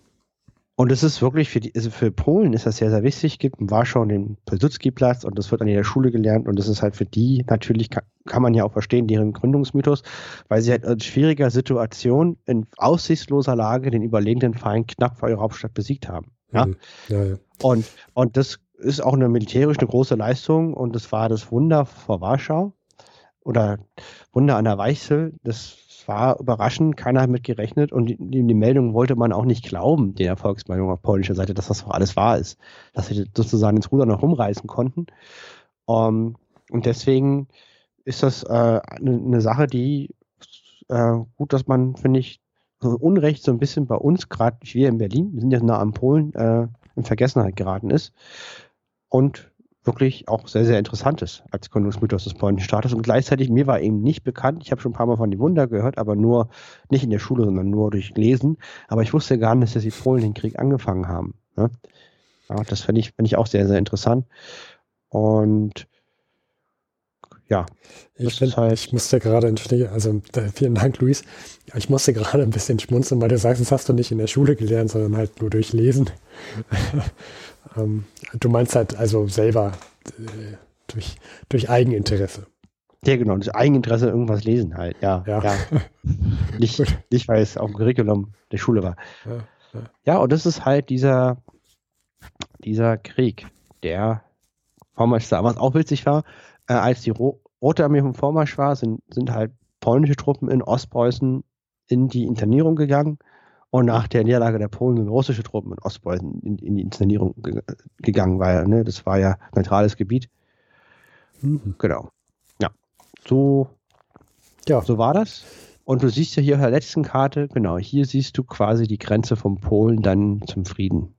Und es ist wirklich für, die, also für Polen ist das sehr, sehr wichtig. Es gibt in Warschau den Pilsudski-Platz und das wird an jeder Schule gelernt und das ist halt für die natürlich, kann, kann man ja auch verstehen, deren Gründungsmythos, weil sie halt in schwieriger Situation, in aussichtsloser Lage den überlegenen Feind knapp vor ihrer Hauptstadt besiegt haben. Ja? Mhm. Ja, ja. Und, und das ist auch eine militärisch eine große Leistung und das war das Wunder vor Warschau oder Wunder an der Weichsel. Das war überraschend, keiner hat mit gerechnet und die, die Meldung wollte man auch nicht glauben, den Erfolgsmeldung auf polnischer Seite, dass das doch alles wahr ist, dass sie sozusagen ins Ruder noch rumreißen konnten. Um, ähm, und deswegen ist das äh, eine, eine, Sache, die äh, gut, dass man, finde ich, so Unrecht so ein bisschen bei uns, gerade wir in Berlin, wir sind ja nah am Polen, äh, in Vergessenheit geraten ist. Und wirklich auch sehr, sehr interessantes als Gründungsmythos des polnischen Staates. Und gleichzeitig, mir war eben nicht bekannt, ich habe schon ein paar Mal von den Wunder gehört, aber nur nicht in der Schule, sondern nur durch Lesen. Aber ich wusste gar nicht, dass die Polen den Krieg angefangen haben. Ne? Ja, das fand ich, fand ich auch sehr, sehr interessant. Und ja. Ich, find, halt ich musste gerade, also vielen Dank, Luis. Ich musste gerade ein bisschen schmunzeln, weil du sagst, das hast du nicht in der Schule gelernt, sondern halt nur durch Lesen. Ähm, du meinst halt also selber äh, durch, durch Eigeninteresse. Ja, genau, durch Eigeninteresse irgendwas lesen halt, ja. Ja, ja. nicht, nicht, weil es auf dem Curriculum der Schule war. Ja, ja. ja, und das ist halt dieser, dieser Krieg, der Vormarsch damals auch witzig war, äh, als die Ro Rote Armee vom Vormarsch war, sind, sind halt polnische Truppen in Ostpreußen in die Internierung gegangen und nach der Niederlage der Polen sind russische Truppen in Ostpreußen in, in die Internierung ge gegangen, weil ne, das war ja neutrales Gebiet. Mhm. Genau. Ja. So, ja. so war das. Und du siehst ja hier auf der letzten Karte, genau, hier siehst du quasi die Grenze von Polen dann zum Frieden.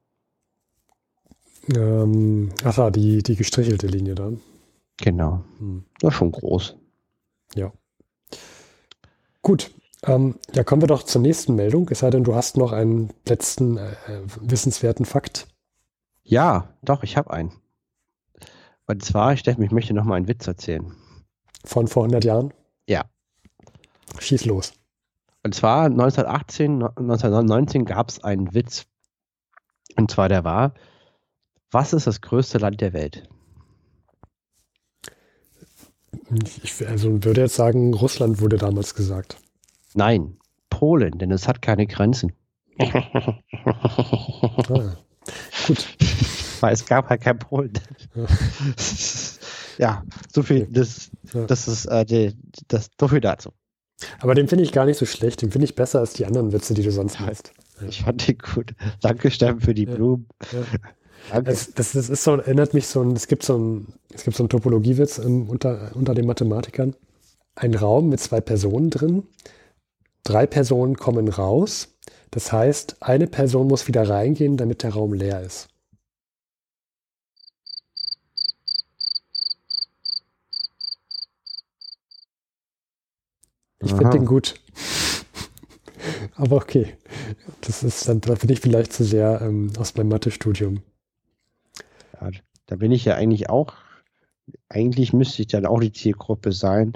Ähm, ach ja, die, die gestrichelte Linie dann. Genau. Hm. Das ist schon groß. Ja. Gut. Ähm, ja, kommen wir doch zur nächsten Meldung. Es sei denn, du hast noch einen letzten äh, wissenswerten Fakt. Ja, doch, ich habe einen. Und zwar, Steffen, ich möchte noch mal einen Witz erzählen. Von vor 100 Jahren? Ja. Schieß los. Und zwar 1918, 1919 gab es einen Witz. Und zwar der war, was ist das größte Land der Welt? Ich also würde jetzt sagen, Russland wurde damals gesagt. Nein, Polen, denn es hat keine Grenzen. ah, gut. Weil es gab halt kein Polen. ja, so viel, das, das ist äh, die, das, so viel dazu. Aber den finde ich gar nicht so schlecht. Den finde ich besser als die anderen Witze, die du sonst hast. Ich fand den gut. Danke, Steffen, für die Blumen. Ja. Es, das, das, ist so, erinnert mich so ein, es gibt so ein, es gibt so einen Topologiewitz unter, unter den Mathematikern. Ein Raum mit zwei Personen drin. Drei Personen kommen raus. Das heißt, eine Person muss wieder reingehen, damit der Raum leer ist. Ich finde den gut. Aber okay. Das ist dann, da bin ich vielleicht zu sehr ähm, aus meinem Mathestudium. Ja, da bin ich ja eigentlich auch, eigentlich müsste ich dann auch die Zielgruppe sein,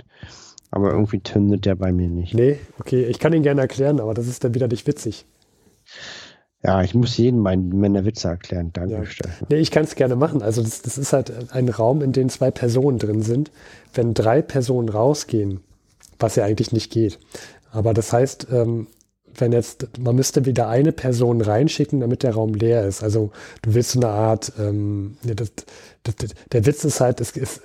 aber irgendwie zündet der bei mir nicht. Nee, okay, ich kann ihn gerne erklären, aber das ist dann wieder nicht witzig. Ja, ich muss jedem meinen Männerwitze erklären. Danke, ja. Nee, ich kann es gerne machen. Also das, das ist halt ein Raum, in dem zwei Personen drin sind. Wenn drei Personen rausgehen, was ja eigentlich nicht geht. Aber das heißt, ähm, wenn jetzt, man müsste wieder eine Person reinschicken, damit der Raum leer ist. Also du willst so eine Art, ähm, das, das, der Witz ist halt, es ist,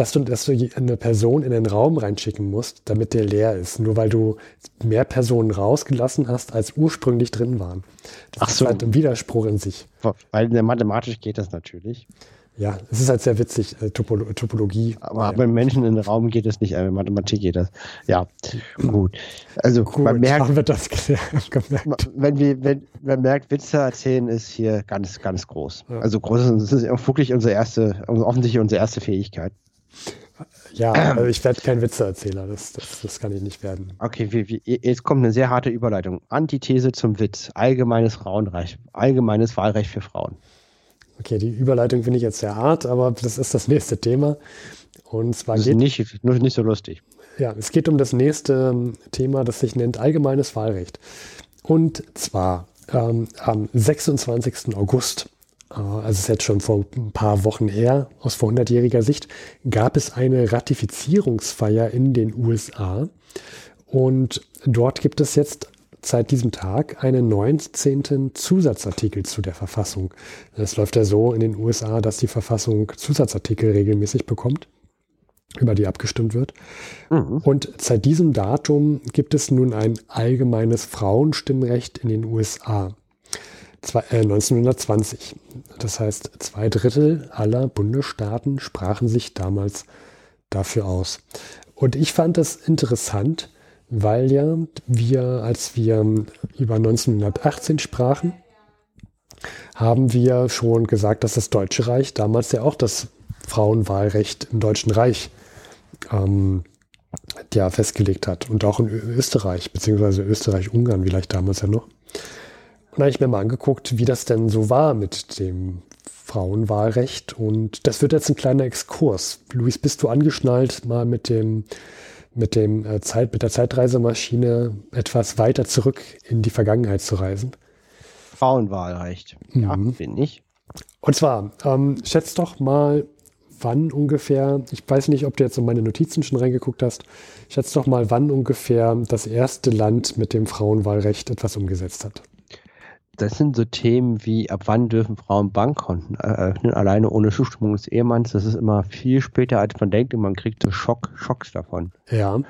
dass du, dass du eine Person in den Raum reinschicken musst, damit der leer ist. Nur weil du mehr Personen rausgelassen hast, als ursprünglich drin waren. Das Ach ist so. halt ein Widerspruch in sich. Weil mathematisch geht das natürlich. Ja, es ist halt sehr witzig, äh, Topolo Topologie. Aber bei Menschen in den Raum geht das nicht, bei Mathematik geht das. Ja, gut. Also gut, man merkt, haben wir das gemerkt. Wenn, wir, wenn man merkt, Witze erzählen ist hier ganz, ganz groß. Ja. Also groß, das ist wirklich unsere erste, offensichtlich unsere erste Fähigkeit. Ja, also ich werde kein Witzeerzähler, das, das, das kann ich nicht werden. Okay, wie, wie, jetzt kommt eine sehr harte Überleitung. Antithese zum Witz, allgemeines Frauenrecht, allgemeines Wahlrecht für Frauen. Okay, die Überleitung finde ich jetzt sehr hart, aber das ist das nächste Thema. Und zwar das geht, nicht, nicht so lustig. Ja, es geht um das nächste ähm, Thema, das sich nennt allgemeines Wahlrecht. Und zwar ähm, am 26. August also es ist jetzt schon vor ein paar Wochen her, aus vor 100-jähriger Sicht, gab es eine Ratifizierungsfeier in den USA. Und dort gibt es jetzt seit diesem Tag einen 19. Zusatzartikel zu der Verfassung. Es läuft ja so in den USA, dass die Verfassung Zusatzartikel regelmäßig bekommt, über die abgestimmt wird. Mhm. Und seit diesem Datum gibt es nun ein allgemeines Frauenstimmrecht in den USA. 1920. Äh, das heißt, zwei Drittel aller Bundesstaaten sprachen sich damals dafür aus. Und ich fand das interessant, weil ja wir, als wir über 1918 sprachen, haben wir schon gesagt, dass das Deutsche Reich damals ja auch das Frauenwahlrecht im Deutschen Reich ähm, ja, festgelegt hat. Und auch in Österreich, beziehungsweise Österreich-Ungarn vielleicht damals ja noch. Und da habe ich mir mal angeguckt, wie das denn so war mit dem Frauenwahlrecht. Und das wird jetzt ein kleiner Exkurs. Luis, bist du angeschnallt, mal mit dem, mit dem äh, Zeit, mit der Zeitreisemaschine etwas weiter zurück in die Vergangenheit zu reisen? Frauenwahlrecht. Ja, mhm. bin ich. Und zwar, ähm, schätz doch mal, wann ungefähr, ich weiß nicht, ob du jetzt in meine Notizen schon reingeguckt hast, schätz doch mal, wann ungefähr das erste Land mit dem Frauenwahlrecht etwas umgesetzt hat das sind so Themen wie, ab wann dürfen Frauen Bankkonten eröffnen, alleine ohne Zustimmung des Ehemanns. Das ist immer viel später, als man denkt und man kriegt so Schock, Schocks davon. Ja.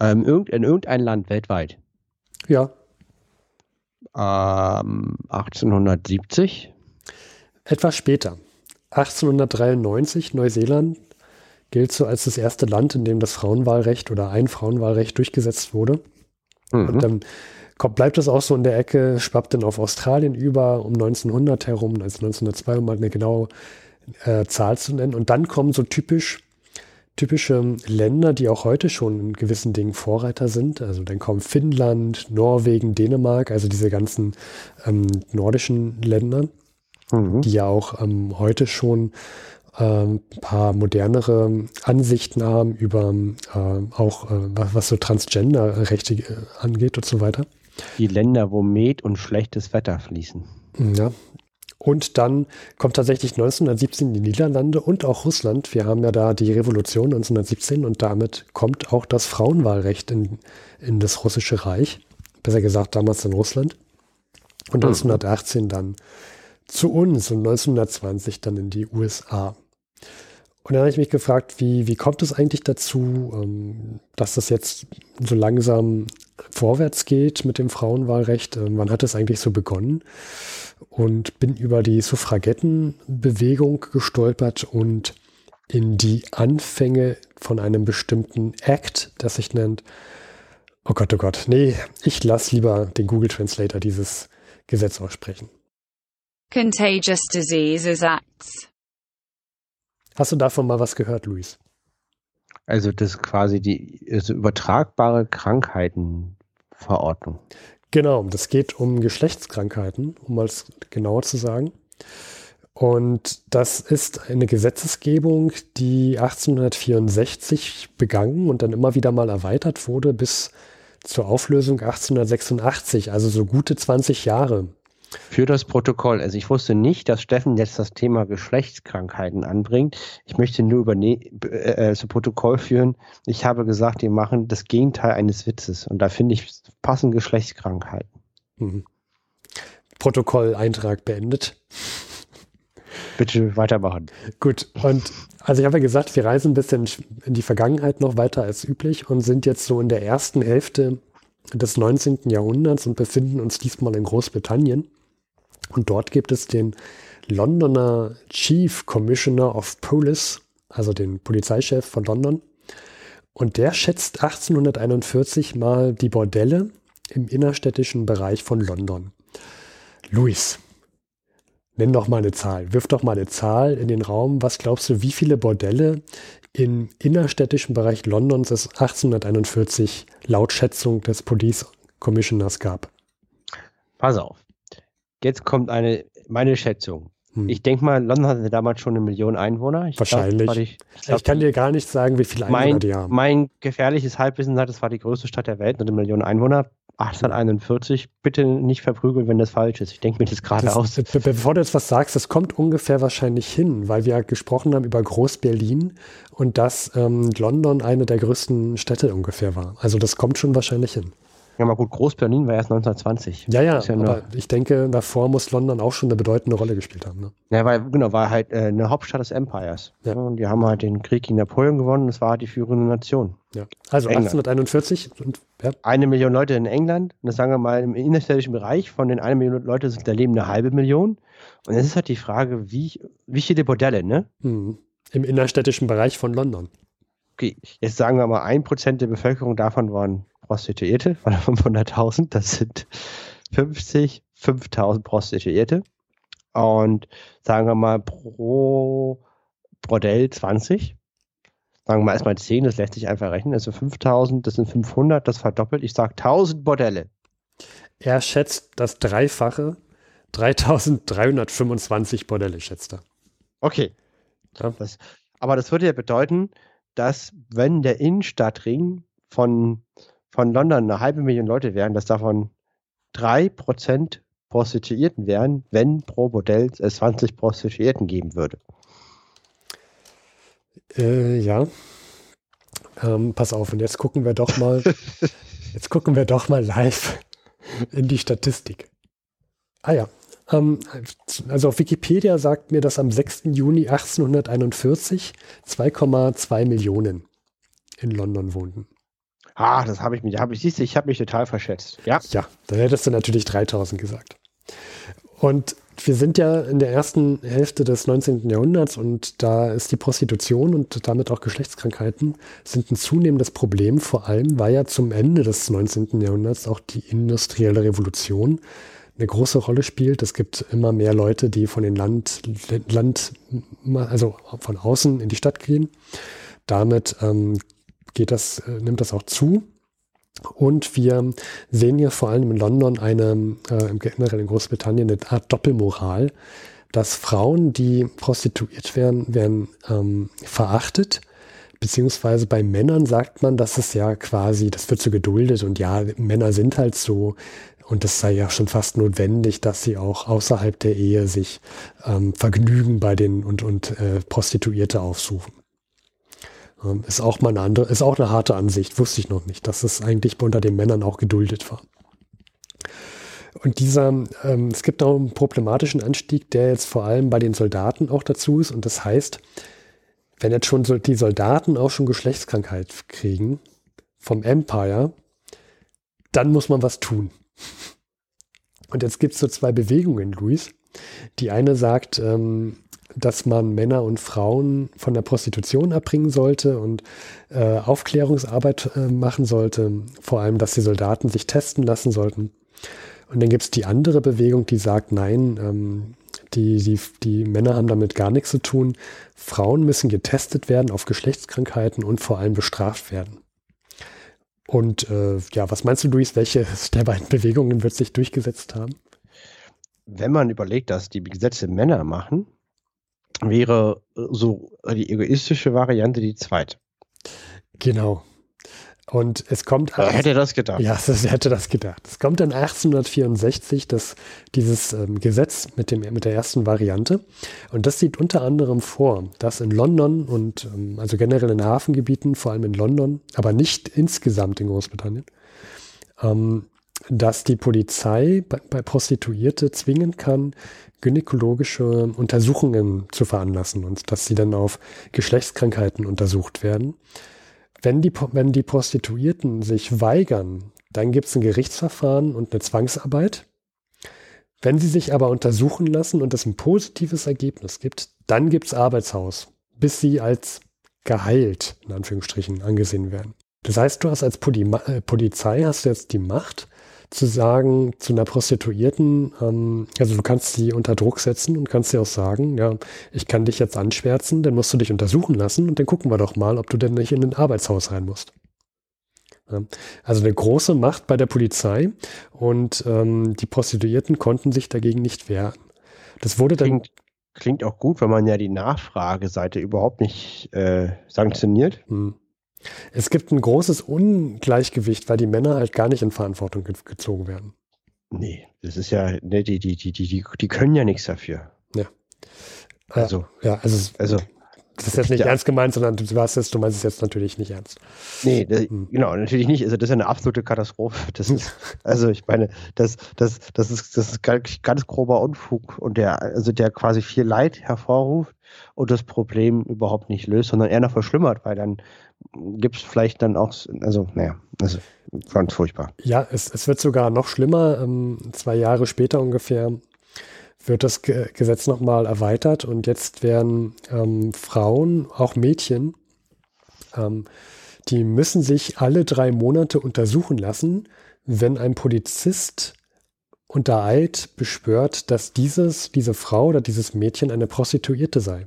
Ähm, in irgendein Land weltweit. Ja. Ähm, 1870. Etwas später. 1893, Neuseeland gilt so als das erste Land, in dem das Frauenwahlrecht oder ein Frauenwahlrecht durchgesetzt wurde. Mhm. Und dann Kommt, bleibt das auch so in der Ecke, schwappt dann auf Australien über um 1900 herum, also 1902, um mal eine genaue äh, Zahl zu nennen. Und dann kommen so typisch typische Länder, die auch heute schon in gewissen Dingen Vorreiter sind. Also dann kommen Finnland, Norwegen, Dänemark, also diese ganzen ähm, nordischen Länder, mhm. die ja auch ähm, heute schon ein ähm, paar modernere Ansichten haben über äh, auch äh, was, was so Transgender-Rechte äh, angeht und so weiter. Die Länder, wo Met und schlechtes Wetter fließen. Ja. Und dann kommt tatsächlich 1917 die Niederlande und auch Russland. Wir haben ja da die Revolution 1917 und damit kommt auch das Frauenwahlrecht in, in das russische Reich. Besser gesagt damals in Russland. Und 1918 mhm. dann zu uns und 1920 dann in die USA. Und dann habe ich mich gefragt, wie, wie kommt es eigentlich dazu, ähm, dass das jetzt so langsam vorwärts geht mit dem Frauenwahlrecht? Ähm, wann hat es eigentlich so begonnen? Und bin über die Suffragettenbewegung gestolpert und in die Anfänge von einem bestimmten Act, das sich nennt, oh Gott, oh Gott, nee, ich lasse lieber den Google Translator dieses Gesetz aussprechen. Contagious Diseases Acts. Hast du davon mal was gehört, Luis? Also das ist quasi die also übertragbare Krankheitenverordnung. Genau, das geht um Geschlechtskrankheiten, um mal genauer zu sagen. Und das ist eine Gesetzesgebung, die 1864 begangen und dann immer wieder mal erweitert wurde bis zur Auflösung 1886, also so gute 20 Jahre. Für das Protokoll. Also ich wusste nicht, dass Steffen jetzt das Thema Geschlechtskrankheiten anbringt. Ich möchte nur über ne äh, zu Protokoll führen. Ich habe gesagt, wir machen das Gegenteil eines Witzes. Und da finde ich passen Geschlechtskrankheiten. Mhm. Protokolleintrag beendet. Bitte weitermachen. Gut, und also ich habe ja gesagt, wir reisen ein bisschen in die Vergangenheit noch weiter als üblich und sind jetzt so in der ersten Hälfte des 19. Jahrhunderts und befinden uns diesmal in Großbritannien. Und dort gibt es den Londoner Chief Commissioner of Police, also den Polizeichef von London. Und der schätzt 1841 mal die Bordelle im innerstädtischen Bereich von London. Luis, nenn doch mal eine Zahl. Wirf doch mal eine Zahl in den Raum. Was glaubst du, wie viele Bordelle im innerstädtischen Bereich Londons es 1841 laut Schätzung des Police Commissioners gab? Pass auf. Jetzt kommt eine, meine Schätzung. Hm. Ich denke mal, London hatte damals schon eine Million Einwohner. Ich Wahrscheinlich. Glaub, ich, ich, glaub, ich, kann dir gar nicht sagen, wie viele Einwohner mein, die haben. Mein gefährliches Halbwissen sagt, es war die größte Stadt der Welt mit einer Million Einwohner. 1841, bitte nicht verprügeln, wenn das falsch ist. Ich denke mir das gerade aus. Be bevor du jetzt was sagst, das kommt ungefähr wahrscheinlich hin, weil wir ja gesprochen haben über Groß-Berlin und dass ähm, London eine der größten Städte ungefähr war. Also das kommt schon wahrscheinlich hin. Ja, mal gut, Groß-Berlin war erst 1920. Ja, ja, ja aber ich denke, davor muss London auch schon eine bedeutende Rolle gespielt haben. Ne? Ja, weil, genau, war halt äh, eine Hauptstadt des Empires. Ja. Und die haben halt den Krieg gegen Napoleon gewonnen und es war halt die führende Nation. Ja. Also England. 1841 und ja. Eine Million Leute in England, und das sagen wir mal im innerstädtischen Bereich, von den eine Million Leute sind da leben eine halbe Million. Und jetzt ist halt die Frage, wie, wie viele Bordelle, ne? Mhm. Im innerstädtischen Bereich von London. Okay, jetzt sagen wir mal, ein Prozent der Bevölkerung davon waren Prostituierte von 500.000. Das sind 50, 5.000 Prostituierte. Und sagen wir mal pro Bordell 20. Sagen wir mal erstmal 10, das lässt sich einfach rechnen. Also 5.000, das sind 500, das verdoppelt. Ich sage 1.000 Bordelle. Er schätzt das Dreifache. 3.325 Bordelle schätzt er. Okay. Ja. Das, aber das würde ja bedeuten, dass wenn der Innenstadtring von von London eine halbe Million Leute wären, dass davon drei Prozent Prostituierten wären, wenn pro Bordell es 20 Prostituierten geben würde. Äh, ja. Ähm, pass auf, und jetzt gucken wir doch mal, jetzt gucken wir doch mal live in die Statistik. Ah ja. Ähm, also auf Wikipedia sagt mir, dass am 6. Juni 1841 2,2 Millionen in London wohnten. Ah, das habe ich mich, habe ich, siehst du, ich habe mich total verschätzt. Ja. Ja, dann hättest du natürlich 3000 gesagt. Und wir sind ja in der ersten Hälfte des 19. Jahrhunderts und da ist die Prostitution und damit auch Geschlechtskrankheiten sind ein zunehmendes Problem, vor allem weil ja zum Ende des 19. Jahrhunderts auch die industrielle Revolution eine große Rolle spielt. Es gibt immer mehr Leute, die von den Land, Land also von außen in die Stadt gehen. Damit ähm, geht das, äh, nimmt das auch zu. Und wir sehen hier vor allem in London eine, äh, generell in Großbritannien eine Art Doppelmoral, dass Frauen, die prostituiert werden, werden ähm, verachtet. Beziehungsweise bei Männern sagt man, dass es ja quasi, das wird so geduldet und ja, Männer sind halt so und es sei ja schon fast notwendig, dass sie auch außerhalb der Ehe sich ähm, Vergnügen bei den und, und äh, Prostituierte aufsuchen. Ähm, ist auch mal eine andere, ist auch eine harte Ansicht, wusste ich noch nicht, dass es eigentlich unter den Männern auch geduldet war. Und dieser, ähm, es gibt auch einen problematischen Anstieg, der jetzt vor allem bei den Soldaten auch dazu ist. Und das heißt, wenn jetzt schon die Soldaten auch schon Geschlechtskrankheit kriegen vom Empire, dann muss man was tun. Und jetzt gibt es so zwei Bewegungen, Luis. Die eine sagt, ähm, dass man Männer und Frauen von der Prostitution abbringen sollte und äh, Aufklärungsarbeit äh, machen sollte, vor allem, dass die Soldaten sich testen lassen sollten. Und dann gibt es die andere Bewegung, die sagt, nein, ähm, die, die, die Männer haben damit gar nichts zu tun. Frauen müssen getestet werden auf Geschlechtskrankheiten und vor allem bestraft werden. Und äh, ja, was meinst du, Luis, welche der beiden Bewegungen wird sich durchgesetzt haben? Wenn man überlegt, dass die Gesetze Männer machen, wäre äh, so die egoistische Variante die zweite. Genau. Und es kommt. Wer hätte das gedacht? Ja, wer hätte das gedacht? Es kommt dann 1864 das, dieses ähm, Gesetz mit, dem, mit der ersten Variante. Und das sieht unter anderem vor, dass in London und ähm, also generell in Hafengebieten, vor allem in London, aber nicht insgesamt in Großbritannien, ähm, dass die Polizei bei, bei Prostituierte zwingen kann, gynäkologische Untersuchungen zu veranlassen und dass sie dann auf Geschlechtskrankheiten untersucht werden. Wenn die, wenn die Prostituierten sich weigern, dann gibt es ein Gerichtsverfahren und eine Zwangsarbeit. Wenn sie sich aber untersuchen lassen und es ein positives Ergebnis gibt, dann gibt es Arbeitshaus, bis sie als geheilt, in Anführungsstrichen, angesehen werden. Das heißt, du hast als äh, Polizei hast jetzt die Macht, zu sagen zu einer Prostituierten, ähm, also du kannst sie unter Druck setzen und kannst sie auch sagen, ja, ich kann dich jetzt anschwärzen, dann musst du dich untersuchen lassen und dann gucken wir doch mal, ob du denn nicht in ein Arbeitshaus rein musst. Ja, also eine große Macht bei der Polizei und ähm, die Prostituierten konnten sich dagegen nicht wehren. Das wurde dann. Klingt, klingt auch gut, wenn man ja die Nachfrageseite überhaupt nicht äh, sanktioniert. Hm. Es gibt ein großes Ungleichgewicht, weil die Männer halt gar nicht in Verantwortung ge gezogen werden. Nee, das ist ja, ne, die, die, die, die, die können ja nichts dafür. Ja. Also, ja, also, also das ist jetzt nicht ja. ernst gemeint, sondern du, warst jetzt, du meinst es jetzt natürlich nicht ernst. Nee, das, hm. genau, natürlich nicht. Also das ist eine absolute Katastrophe. Das ist, also ich meine, das, das, das ist, das ist ganz, ganz grober Unfug und der, also der quasi viel Leid hervorruft und das Problem überhaupt nicht löst, sondern eher noch verschlimmert, weil dann gibt es vielleicht dann auch, also naja, also ganz furchtbar. Ja, es, es wird sogar noch schlimmer. Ähm, zwei Jahre später ungefähr wird das Ge Gesetz nochmal erweitert und jetzt werden ähm, Frauen, auch Mädchen, ähm, die müssen sich alle drei Monate untersuchen lassen, wenn ein Polizist unter Eid beschwört, dass dieses, diese Frau oder dieses Mädchen eine Prostituierte sei.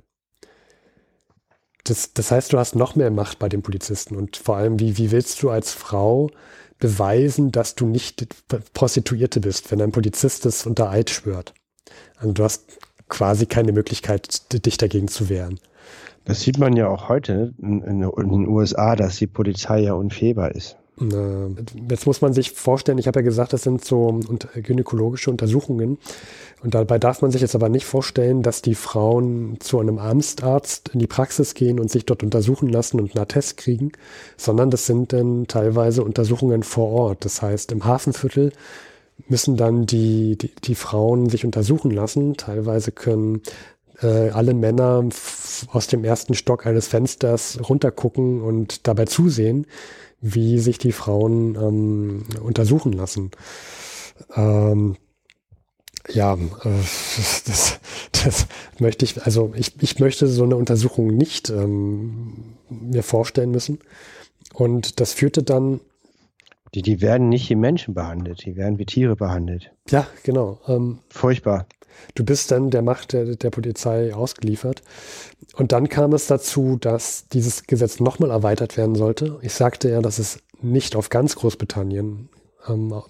Das, das heißt, du hast noch mehr Macht bei den Polizisten und vor allem, wie, wie willst du als Frau beweisen, dass du nicht Prostituierte bist, wenn ein Polizist es unter Eid schwört? Also du hast quasi keine Möglichkeit, dich dagegen zu wehren. Das sieht man ja auch heute in, in, in den USA, dass die Polizei ja unfehlbar ist. Jetzt muss man sich vorstellen, ich habe ja gesagt, das sind so gynäkologische Untersuchungen. Und dabei darf man sich jetzt aber nicht vorstellen, dass die Frauen zu einem Amtsarzt in die Praxis gehen und sich dort untersuchen lassen und einen Attest kriegen, sondern das sind dann teilweise Untersuchungen vor Ort. Das heißt, im Hafenviertel müssen dann die, die, die Frauen sich untersuchen lassen. Teilweise können äh, alle Männer aus dem ersten Stock eines Fensters runtergucken und dabei zusehen, wie sich die Frauen ähm, untersuchen lassen. Ähm, ja, äh, das, das möchte ich, also ich, ich möchte so eine Untersuchung nicht ähm, mir vorstellen müssen. Und das führte dann. Die, die werden nicht wie Menschen behandelt, die werden wie Tiere behandelt. Ja, genau. Ähm, Furchtbar. Du bist dann der Macht der, der Polizei ausgeliefert. Und dann kam es dazu, dass dieses Gesetz nochmal erweitert werden sollte. Ich sagte ja, dass es nicht auf ganz Großbritannien, ähm,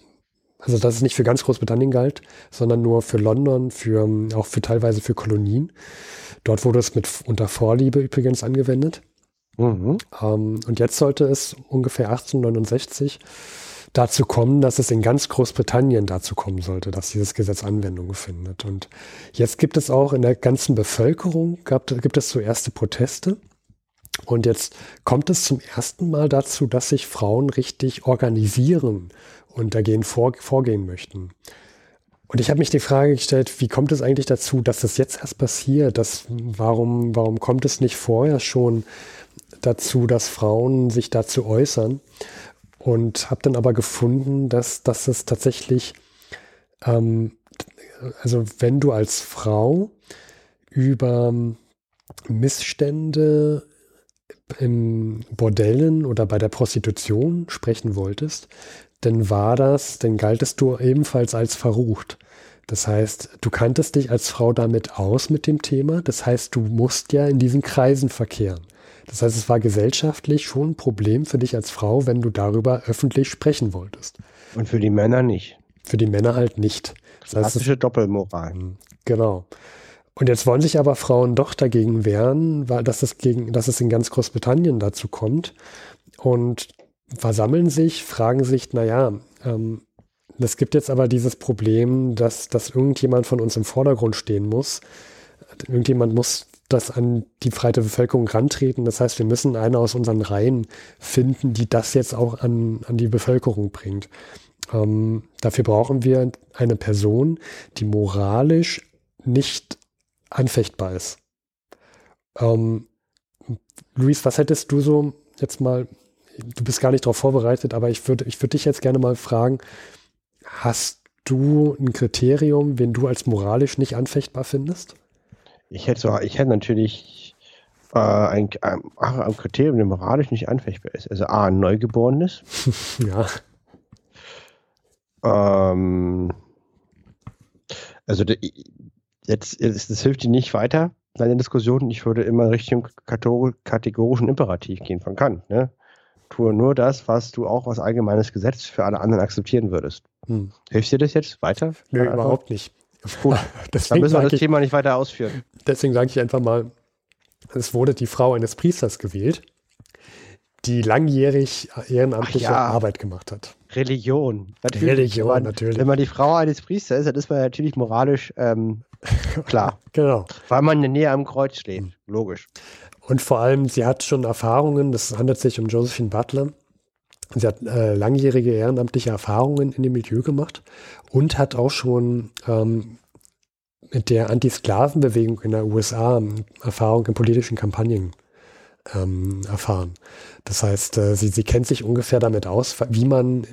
also dass es nicht für ganz Großbritannien galt, sondern nur für London, für, auch für teilweise für Kolonien. Dort wurde es mit unter Vorliebe übrigens angewendet. Mhm. Ähm, und jetzt sollte es ungefähr 1869 dazu kommen, dass es in ganz Großbritannien dazu kommen sollte, dass dieses Gesetz Anwendung findet. Und jetzt gibt es auch in der ganzen Bevölkerung, gab, gibt es so Proteste. Und jetzt kommt es zum ersten Mal dazu, dass sich Frauen richtig organisieren und dagegen vor, vorgehen möchten. Und ich habe mich die Frage gestellt, wie kommt es eigentlich dazu, dass das jetzt erst passiert? Dass, warum, warum kommt es nicht vorher schon dazu, dass Frauen sich dazu äußern? Und habe dann aber gefunden, dass, dass es tatsächlich, ähm, also wenn du als Frau über Missstände im Bordellen oder bei der Prostitution sprechen wolltest, dann war das, dann galtest du ebenfalls als verrucht. Das heißt, du kanntest dich als Frau damit aus mit dem Thema. Das heißt, du musst ja in diesen Kreisen verkehren. Das heißt, es war gesellschaftlich schon ein Problem für dich als Frau, wenn du darüber öffentlich sprechen wolltest. Und für die Männer nicht. Für die Männer halt nicht. Das heißt, Klassische Doppelmoral. Hm, genau. Und jetzt wollen sich aber Frauen doch dagegen wehren, weil dass es, gegen, dass es in ganz Großbritannien dazu kommt. Und versammeln sich, fragen sich, naja, ähm, es gibt jetzt aber dieses Problem, dass, dass irgendjemand von uns im Vordergrund stehen muss. Irgendjemand muss das an die breite Bevölkerung rantreten. Das heißt, wir müssen eine aus unseren Reihen finden, die das jetzt auch an, an die Bevölkerung bringt. Ähm, dafür brauchen wir eine Person, die moralisch nicht anfechtbar ist. Ähm, Luis, was hättest du so jetzt mal, du bist gar nicht darauf vorbereitet, aber ich würde ich würd dich jetzt gerne mal fragen, hast du ein Kriterium, wen du als moralisch nicht anfechtbar findest? Ich hätte, so, ich hätte natürlich äh, ein, ein, ein Kriterium, der moralisch nicht anfechtbar ist. Also A, ein Neugeborenes. ja. Ähm, also jetzt, jetzt, das hilft dir nicht weiter, deine Diskussion. Ich würde immer Richtung kategorischen Imperativ gehen von Kant. Ne? Tue nur das, was du auch als allgemeines Gesetz für alle anderen akzeptieren würdest. Hm. Hilft dir das jetzt weiter? Nö, überhaupt nicht. Gut, dann müssen wir das ich, Thema nicht weiter ausführen. Deswegen sage ich einfach mal, es wurde die Frau eines Priesters gewählt, die langjährig ehrenamtliche ja. Arbeit gemacht hat. Religion. Natürlich. Religion, wenn man, natürlich. Wenn man die Frau eines Priesters ist, dann ist man natürlich moralisch ähm, klar. genau. Weil man näher am Kreuz steht. Mhm. Logisch. Und vor allem, sie hat schon Erfahrungen, das handelt sich um Josephine Butler. Sie hat äh, langjährige ehrenamtliche Erfahrungen in dem Milieu gemacht und hat auch schon ähm, mit der Anti-Sklaven-Bewegung in der USA ähm, Erfahrung in politischen Kampagnen ähm, erfahren. Das heißt, äh, sie, sie kennt sich ungefähr damit aus, wie man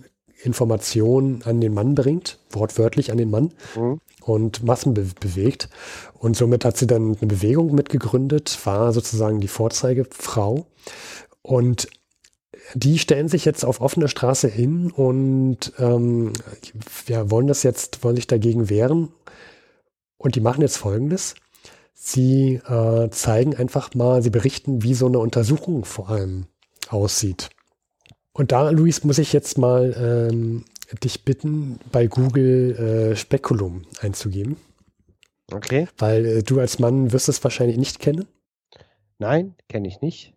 Informationen an den Mann bringt, wortwörtlich an den Mann mhm. und Massen be bewegt. Und somit hat sie dann eine Bewegung mitgegründet, war sozusagen die Vorzeigefrau. Und die stellen sich jetzt auf offene Straße hin und ähm, ja, wollen das jetzt, wollen sich dagegen wehren. Und die machen jetzt Folgendes. Sie äh, zeigen einfach mal, sie berichten, wie so eine Untersuchung vor allem aussieht. Und da, Luis, muss ich jetzt mal ähm, dich bitten, bei Google äh, Spekulum einzugeben. Okay. Weil äh, du als Mann wirst es wahrscheinlich nicht kennen. Nein, kenne ich nicht.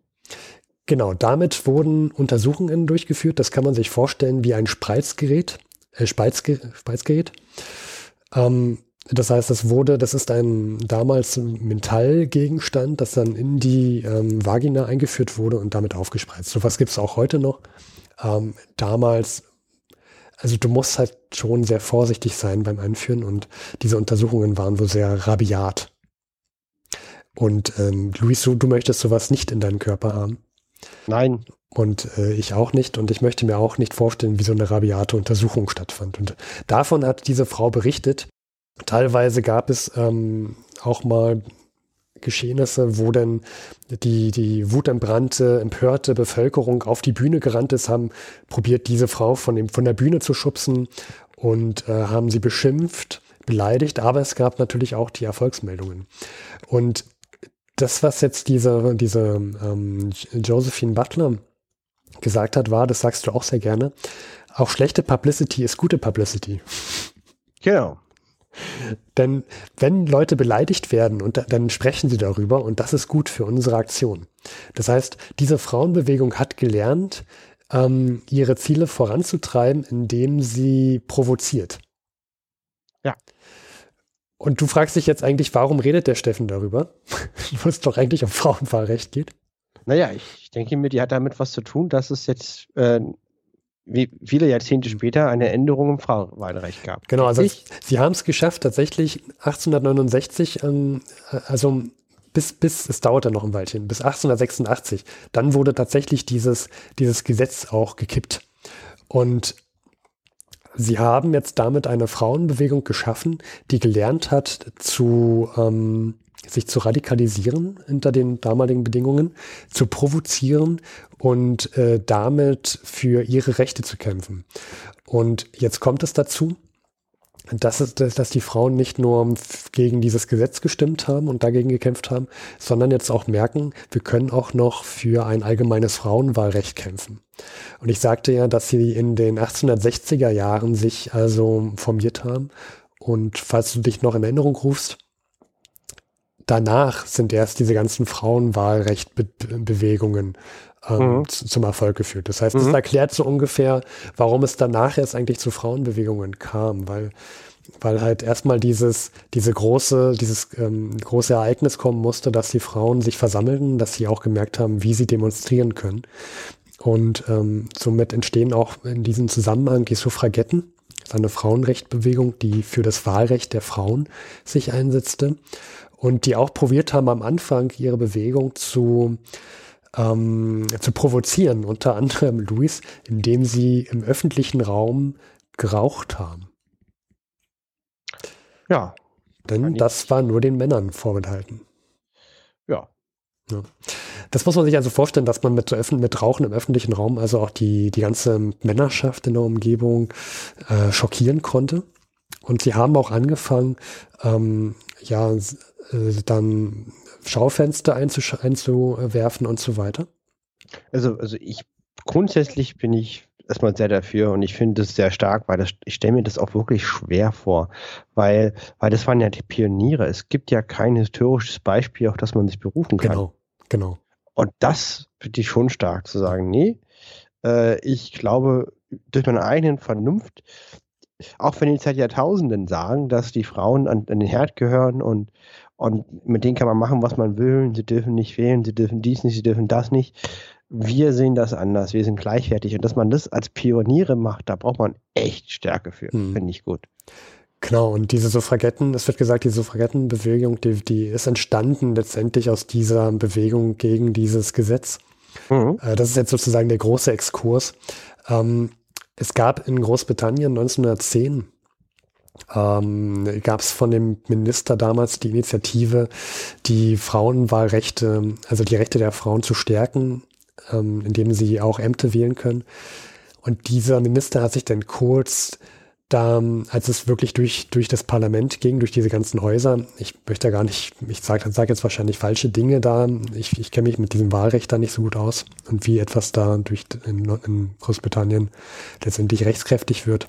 Genau, damit wurden Untersuchungen durchgeführt. Das kann man sich vorstellen wie ein Spreizgerät. Äh, Speizge Speizgerät. Ähm, das heißt, das wurde, das ist ein damals Metallgegenstand, das dann in die ähm, Vagina eingeführt wurde und damit aufgespreizt. So was gibt es auch heute noch. Ähm, damals, also du musst halt schon sehr vorsichtig sein beim Einführen und diese Untersuchungen waren wohl sehr rabiat. Und ähm, Luis, du, du möchtest sowas nicht in deinen Körper haben. Nein. Und äh, ich auch nicht. Und ich möchte mir auch nicht vorstellen, wie so eine rabiate Untersuchung stattfand. Und davon hat diese Frau berichtet. Teilweise gab es ähm, auch mal Geschehnisse, wo dann die, die wutentbrannte, empörte Bevölkerung auf die Bühne gerannt ist, haben probiert, diese Frau von, dem, von der Bühne zu schubsen und äh, haben sie beschimpft, beleidigt, aber es gab natürlich auch die Erfolgsmeldungen. Und das, was jetzt diese, diese ähm, Josephine Butler gesagt hat, war, das sagst du auch sehr gerne, auch schlechte Publicity ist gute Publicity. Genau. Denn wenn Leute beleidigt werden und dann sprechen sie darüber und das ist gut für unsere Aktion. Das heißt, diese Frauenbewegung hat gelernt, ähm, ihre Ziele voranzutreiben, indem sie provoziert. Ja. Und du fragst dich jetzt eigentlich, warum redet der Steffen darüber? Wo es doch eigentlich um Frauenwahlrecht geht. Naja, ich denke mir, die hat damit was zu tun, dass es jetzt äh, wie viele Jahrzehnte später eine Änderung im Frauenwahlrecht gab. Genau, also ich, sie haben es geschafft, tatsächlich 1869, ähm, also bis, bis, es dauerte noch ein Weilchen, bis 1886, dann wurde tatsächlich dieses, dieses Gesetz auch gekippt. Und sie haben jetzt damit eine Frauenbewegung geschaffen, die gelernt hat zu, ähm, sich zu radikalisieren unter den damaligen Bedingungen, zu provozieren und äh, damit für ihre Rechte zu kämpfen. Und jetzt kommt es dazu, dass, es, dass die Frauen nicht nur gegen dieses Gesetz gestimmt haben und dagegen gekämpft haben, sondern jetzt auch merken, wir können auch noch für ein allgemeines Frauenwahlrecht kämpfen. Und ich sagte ja, dass sie in den 1860er Jahren sich also formiert haben. Und falls du dich noch in Erinnerung rufst, danach sind erst diese ganzen Frauenwahlrechtbewegungen ähm, mhm. zum Erfolg geführt. Das heißt, das mhm. erklärt so ungefähr, warum es danach erst eigentlich zu Frauenbewegungen kam, weil weil halt erstmal dieses, diese große, dieses ähm, große Ereignis kommen musste, dass die Frauen sich versammelten, dass sie auch gemerkt haben, wie sie demonstrieren können. Und ähm, somit entstehen auch in diesem Zusammenhang die Suffragetten, eine Frauenrechtbewegung, die für das Wahlrecht der Frauen sich einsetzte und die auch probiert haben, am Anfang ihre Bewegung zu, ähm, zu provozieren, unter anderem Luis, indem sie im öffentlichen Raum geraucht haben. Ja. Denn das war nur den Männern vorbehalten. Ja. ja. Das muss man sich also vorstellen, dass man mit, mit Rauchen im öffentlichen Raum also auch die, die ganze Männerschaft in der Umgebung äh, schockieren konnte. Und sie haben auch angefangen, ähm, ja, äh, dann Schaufenster einzuwerfen und so weiter. Also, also ich grundsätzlich bin ich erstmal sehr dafür und ich finde es sehr stark, weil das, ich stelle mir das auch wirklich schwer vor, weil, weil das waren ja die Pioniere. Es gibt ja kein historisches Beispiel, auf das man sich berufen kann. Genau, genau. Und das finde ich schon stark zu sagen, nee, äh, ich glaube, durch meine eigenen Vernunft, auch wenn die seit Jahrtausenden sagen, dass die Frauen an, an den Herd gehören und, und mit denen kann man machen, was man will, sie dürfen nicht wählen, sie dürfen dies nicht, sie dürfen das nicht. Wir sehen das anders, wir sind gleichwertig. Und dass man das als Pioniere macht, da braucht man echt Stärke für, hm. finde ich gut. Genau, und diese Suffragetten, es wird gesagt, die Suffragettenbewegung, die, die ist entstanden letztendlich aus dieser Bewegung gegen dieses Gesetz. Mhm. Äh, das ist jetzt sozusagen der große Exkurs. Ähm, es gab in Großbritannien 1910 ähm, gab es von dem Minister damals die Initiative, die Frauenwahlrechte, also die Rechte der Frauen zu stärken, ähm, indem sie auch Ämter wählen können. Und dieser Minister hat sich dann kurz da, als es wirklich durch, durch das Parlament ging, durch diese ganzen Häuser, ich möchte gar nicht, ich sage sag jetzt wahrscheinlich falsche Dinge da, ich, ich kenne mich mit diesem Wahlrecht da nicht so gut aus und wie etwas da durch in, in Großbritannien letztendlich rechtskräftig wird.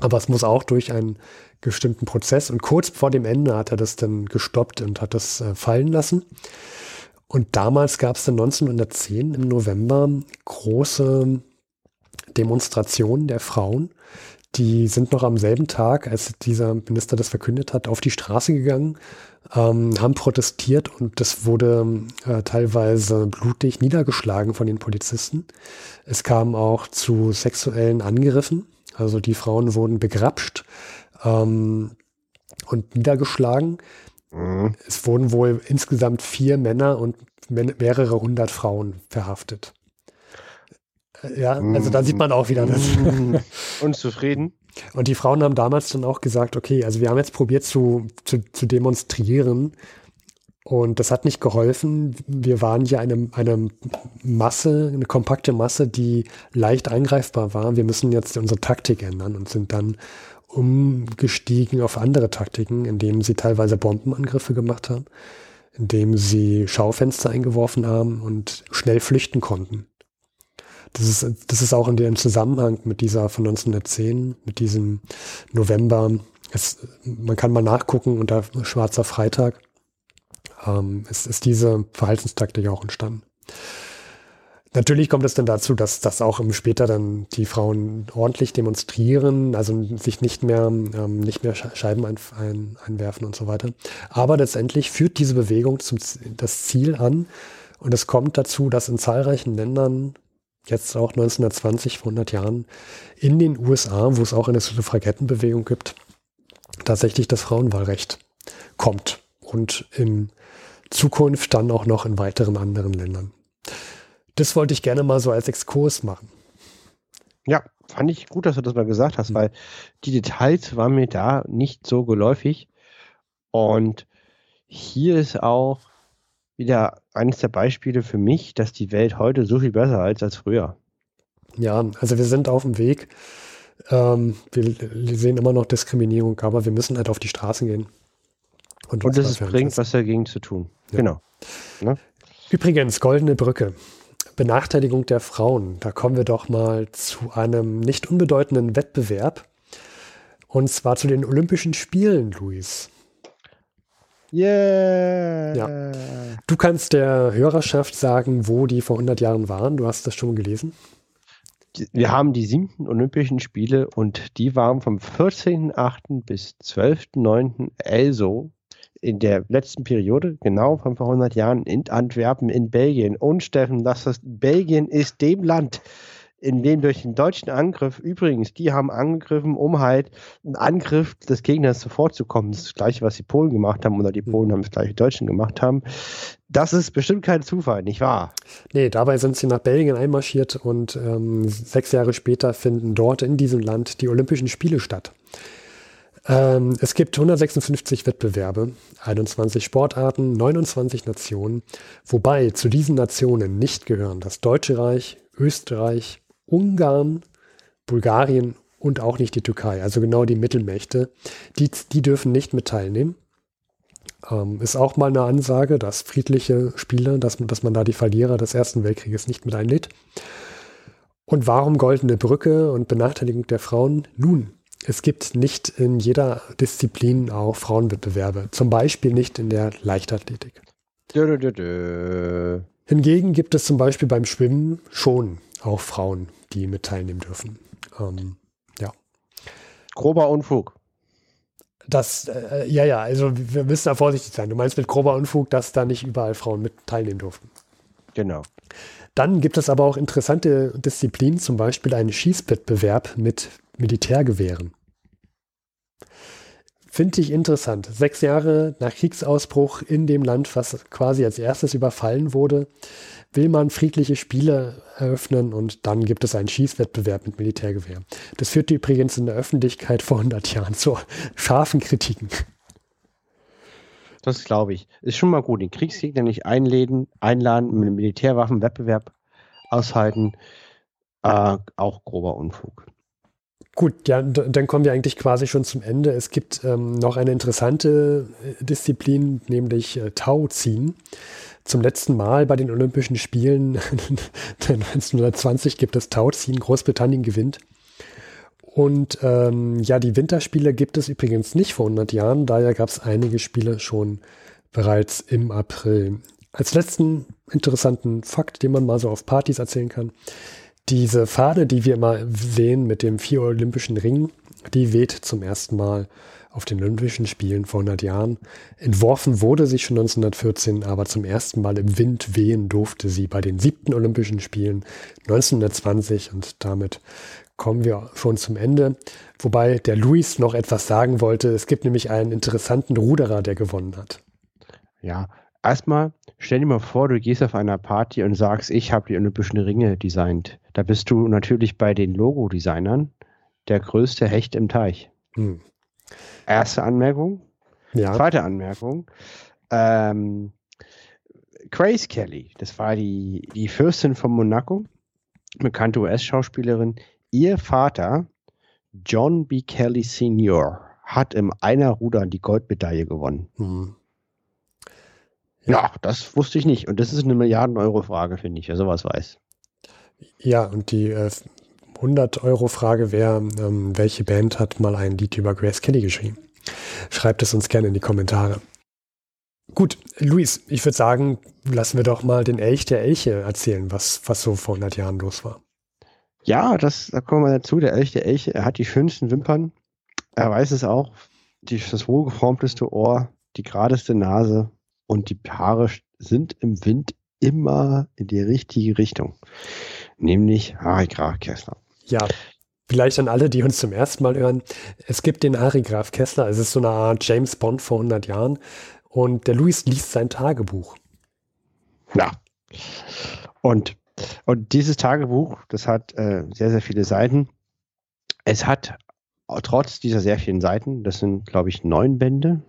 Aber es muss auch durch einen bestimmten Prozess und kurz vor dem Ende hat er das dann gestoppt und hat das äh, fallen lassen. Und damals gab es dann 1910 im November große Demonstrationen der Frauen, die sind noch am selben Tag, als dieser Minister das verkündet hat, auf die Straße gegangen, ähm, haben protestiert und das wurde äh, teilweise blutig niedergeschlagen von den Polizisten. Es kam auch zu sexuellen Angriffen, also die Frauen wurden begrapscht ähm, und niedergeschlagen. Mhm. Es wurden wohl insgesamt vier Männer und mehrere hundert Frauen verhaftet. Ja, also da sieht man auch wieder das. Unzufrieden. Und die Frauen haben damals dann auch gesagt, okay, also wir haben jetzt probiert zu, zu, zu demonstrieren und das hat nicht geholfen. Wir waren ja eine, eine Masse, eine kompakte Masse, die leicht eingreifbar war. Wir müssen jetzt unsere Taktik ändern und sind dann umgestiegen auf andere Taktiken, indem sie teilweise Bombenangriffe gemacht haben, indem sie Schaufenster eingeworfen haben und schnell flüchten konnten. Das ist, das ist auch in dem Zusammenhang mit dieser von 1910, mit diesem November. Es, man kann mal nachgucken unter Schwarzer Freitag. Ähm, es ist diese Verhaltenstaktik auch entstanden. Natürlich kommt es dann dazu, dass, dass auch im später dann die Frauen ordentlich demonstrieren, also sich nicht mehr, ähm, nicht mehr Scheiben ein, ein, einwerfen und so weiter. Aber letztendlich führt diese Bewegung zum, das Ziel an und es kommt dazu, dass in zahlreichen Ländern jetzt auch 1920, vor 100 Jahren, in den USA, wo es auch eine Suffragettenbewegung gibt, tatsächlich das Frauenwahlrecht kommt und in Zukunft dann auch noch in weiteren anderen Ländern. Das wollte ich gerne mal so als Exkurs machen. Ja, fand ich gut, dass du das mal gesagt hast, mhm. weil die Details waren mir da nicht so geläufig. Und hier ist auch wieder eines der Beispiele für mich, dass die Welt heute so viel besser ist als früher. Ja, also wir sind auf dem Weg. Ähm, wir sehen immer noch Diskriminierung, aber wir müssen halt auf die Straßen gehen. Und, und es bringt was dagegen zu tun. Ja. Genau. Ne? Übrigens, Goldene Brücke. Benachteiligung der Frauen. Da kommen wir doch mal zu einem nicht unbedeutenden Wettbewerb. Und zwar zu den Olympischen Spielen, Luis. Yeah! Ja. Du kannst der Hörerschaft sagen, wo die vor 100 Jahren waren. Du hast das schon gelesen. Wir haben die siebten Olympischen Spiele und die waren vom 14.8. bis 12.9. also in der letzten Periode, genau von vor 100 Jahren, in Antwerpen in Belgien. Und Steffen, das ist, Belgien ist dem Land, in dem durch den deutschen Angriff, übrigens, die haben angegriffen, um halt einen Angriff des Gegners zuvorzukommen. Das das Gleiche, was die Polen gemacht haben oder die Polen haben das Gleiche, die Deutschen gemacht haben. Das ist bestimmt kein Zufall, nicht wahr? Nee, dabei sind sie nach Belgien einmarschiert und ähm, sechs Jahre später finden dort in diesem Land die Olympischen Spiele statt. Ähm, es gibt 156 Wettbewerbe, 21 Sportarten, 29 Nationen, wobei zu diesen Nationen nicht gehören das Deutsche Reich, Österreich, Ungarn, Bulgarien und auch nicht die Türkei, also genau die Mittelmächte, die, die dürfen nicht mit teilnehmen. Ähm, ist auch mal eine Ansage, dass friedliche Spiele, dass, dass man da die Verlierer des Ersten Weltkrieges nicht mit einlädt. Und warum goldene Brücke und Benachteiligung der Frauen? Nun, es gibt nicht in jeder Disziplin auch Frauenwettbewerbe, zum Beispiel nicht in der Leichtathletik. Dö, dö, dö, Hingegen gibt es zum Beispiel beim Schwimmen schon auch Frauen, die mit teilnehmen dürfen. Ähm, ja. Grober Unfug. Das, äh, ja, ja, also wir müssen da vorsichtig sein. Du meinst mit grober Unfug, dass da nicht überall Frauen mit teilnehmen durften. Genau. Dann gibt es aber auch interessante Disziplinen, zum Beispiel einen Schießwettbewerb mit Militärgewehren. Finde ich interessant. Sechs Jahre nach Kriegsausbruch in dem Land, was quasi als erstes überfallen wurde, will man friedliche Spiele eröffnen und dann gibt es einen Schießwettbewerb mit Militärgewehr. Das führte übrigens in der Öffentlichkeit vor 100 Jahren zu scharfen Kritiken. Das glaube ich. Ist schon mal gut. Den Kriegsgegner nicht einladen, einladen, mit einem Militärwaffenwettbewerb aushalten. Äh, auch grober Unfug. Gut, ja, dann kommen wir eigentlich quasi schon zum Ende. Es gibt ähm, noch eine interessante äh, Disziplin, nämlich äh, Tauziehen zum letzten Mal bei den Olympischen Spielen 1920 gibt es Tauziehen, Großbritannien gewinnt. Und ähm, ja, die Winterspiele gibt es übrigens nicht vor 100 Jahren, daher gab es einige Spiele schon bereits im April. Als letzten interessanten Fakt, den man mal so auf Partys erzählen kann, diese Fahne, die wir immer sehen mit dem vier olympischen Ring, die weht zum ersten Mal auf den Olympischen Spielen vor 100 Jahren. Entworfen wurde sie schon 1914, aber zum ersten Mal im Wind wehen durfte sie bei den siebten Olympischen Spielen 1920 und damit kommen wir schon zum Ende. Wobei der Luis noch etwas sagen wollte. Es gibt nämlich einen interessanten Ruderer, der gewonnen hat. Ja, erstmal stell dir mal vor, du gehst auf einer Party und sagst, ich habe die Olympischen Ringe designt. Da bist du natürlich bei den Logo-Designern der größte Hecht im Teich. Hm. Erste Anmerkung. Ja. Zweite Anmerkung. Ähm, Grace Kelly, das war die, die Fürstin von Monaco, bekannte US-Schauspielerin. Ihr Vater, John B. Kelly Sr., hat im Einerruder die Goldmedaille gewonnen. Mhm. Ja. ja. das wusste ich nicht. Und das ist eine Milliarden-Euro-Frage, finde ich, wer sowas weiß. Ja, und die äh, 100-Euro-Frage wäre, ähm, welche Band hat mal ein Lied über Grace Kelly geschrieben? Schreibt es uns gerne in die Kommentare. Gut, Luis, ich würde sagen, lassen wir doch mal den Elch der Elche erzählen, was, was so vor 100 Jahren los war. Ja, das, da kommen wir dazu. Der Elch der Elche, er hat die schönsten Wimpern. Er weiß es auch. Die, das wohlgeformteste Ohr, die geradeste Nase und die Haare sind im Wind immer in die richtige Richtung. Nämlich Harry Graf Kessler. Ja, vielleicht an alle, die uns zum ersten Mal hören. Es gibt den Harry Graf Kessler. Es ist so eine Art James Bond vor 100 Jahren. Und der Louis liest sein Tagebuch. Ja. Und, und dieses Tagebuch, das hat äh, sehr, sehr viele Seiten. Es hat trotz dieser sehr vielen Seiten, das sind, glaube ich, neun Bände.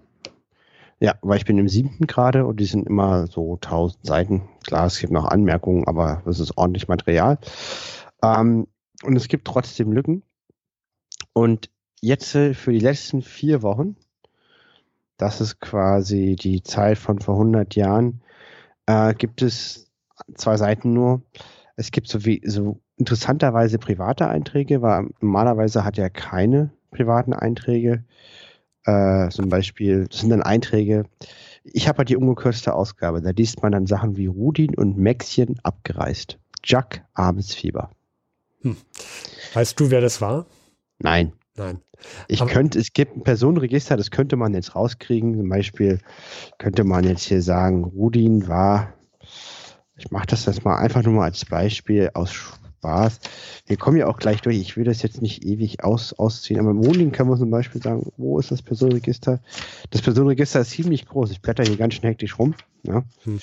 Ja, weil ich bin im siebten gerade und die sind immer so tausend Seiten. Klar, es gibt noch Anmerkungen, aber das ist ordentlich Material. Ähm, und es gibt trotzdem Lücken. Und jetzt äh, für die letzten vier Wochen, das ist quasi die Zeit von vor 100 Jahren, äh, gibt es zwei Seiten nur. Es gibt so wie so interessanterweise private Einträge, weil normalerweise hat er keine privaten Einträge. Äh, zum Beispiel, das sind dann Einträge, Ich habe halt die ungekürzte Ausgabe. Da liest man dann Sachen wie Rudin und Maxchen abgereist. Jack Abendsfieber. Hm. Weißt du, wer das war? Nein. Nein. Ich Aber könnte, es gibt ein Personenregister, das könnte man jetzt rauskriegen. Zum Beispiel könnte man jetzt hier sagen, Rudin war, ich mache das jetzt mal einfach nur mal als Beispiel aus Spaß. Wir kommen ja auch gleich durch. Ich will das jetzt nicht ewig aus, ausziehen, aber im Wohnen können wir zum Beispiel sagen, wo ist das Personenregister? Das Personenregister ist ziemlich groß. Ich blätter hier ganz schnell hektisch rum. Ja. Hm.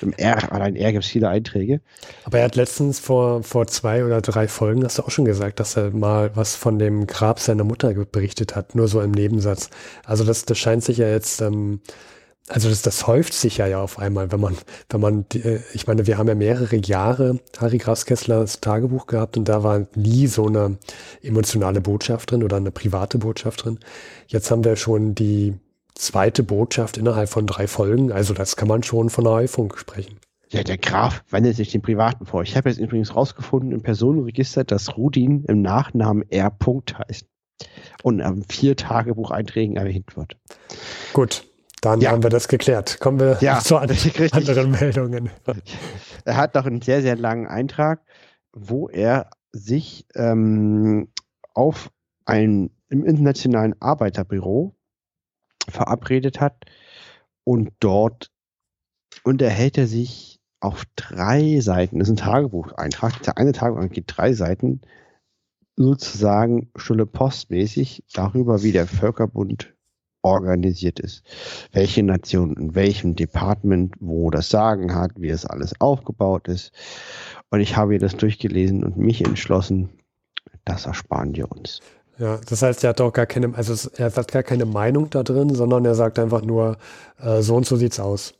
Im R, allein R gibt es viele Einträge. Aber er hat letztens vor, vor zwei oder drei Folgen, hast du auch schon gesagt, dass er mal was von dem Grab seiner Mutter berichtet hat, nur so im Nebensatz. Also das, das scheint sich ja jetzt ähm, also das, das häuft sich ja, ja auf einmal, wenn man, wenn man, äh, ich meine, wir haben ja mehrere Jahre Harry Grafskesslers Tagebuch gehabt und da war nie so eine emotionale Botschaft drin oder eine private Botschaft drin. Jetzt haben wir schon die zweite Botschaft innerhalb von drei Folgen, also das kann man schon von einer Häufung sprechen. Ja, der Graf wendet sich den Privaten vor. Ich habe jetzt übrigens rausgefunden im Personenregister, dass Rudin im Nachnamen R. Punkt heißt und am vier Tagebucheinträgen erwähnt wird. Gut, dann ja. haben wir das geklärt. Kommen wir ja, zu an anderen Meldungen. Er hat noch einen sehr, sehr langen Eintrag, wo er sich ähm, auf ein im internationalen Arbeiterbüro verabredet hat und dort unterhält er sich auf drei Seiten, das ist ein Tagebucheintrag, der eine Tagebuch geht drei Seiten, sozusagen Stulle postmäßig darüber, wie der Völkerbund organisiert ist. Welche Nation in welchem Department wo das Sagen hat, wie es alles aufgebaut ist. Und ich habe ihr das durchgelesen und mich entschlossen, das ersparen wir uns. Ja, das heißt, er hat auch gar keine, also er hat gar keine Meinung da drin, sondern er sagt einfach nur, äh, so und so sieht's aus.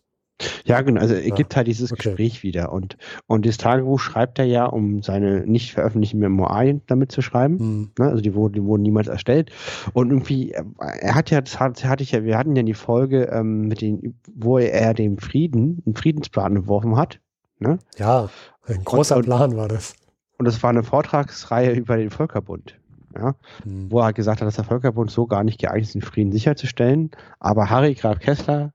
Ja, genau. Also er ja. gibt halt dieses okay. Gespräch wieder. Und, und das Tagebuch schreibt er ja, um seine nicht veröffentlichten Memoirien damit zu schreiben. Mhm. Ne? Also die wurden, die wurden niemals erstellt. Und irgendwie, er hat ja, das hatte ich ja, wir hatten ja die Folge, ähm, mit den, wo er dem Frieden, einen Friedensplan entworfen hat. Ne? Ja, ein großer und, Plan war das. Und das war eine Vortragsreihe über den Völkerbund. Ja, mhm. wo er gesagt hat, dass der Völkerbund so gar nicht geeignet ist, den Frieden sicherzustellen. Aber Harry Graf Kessler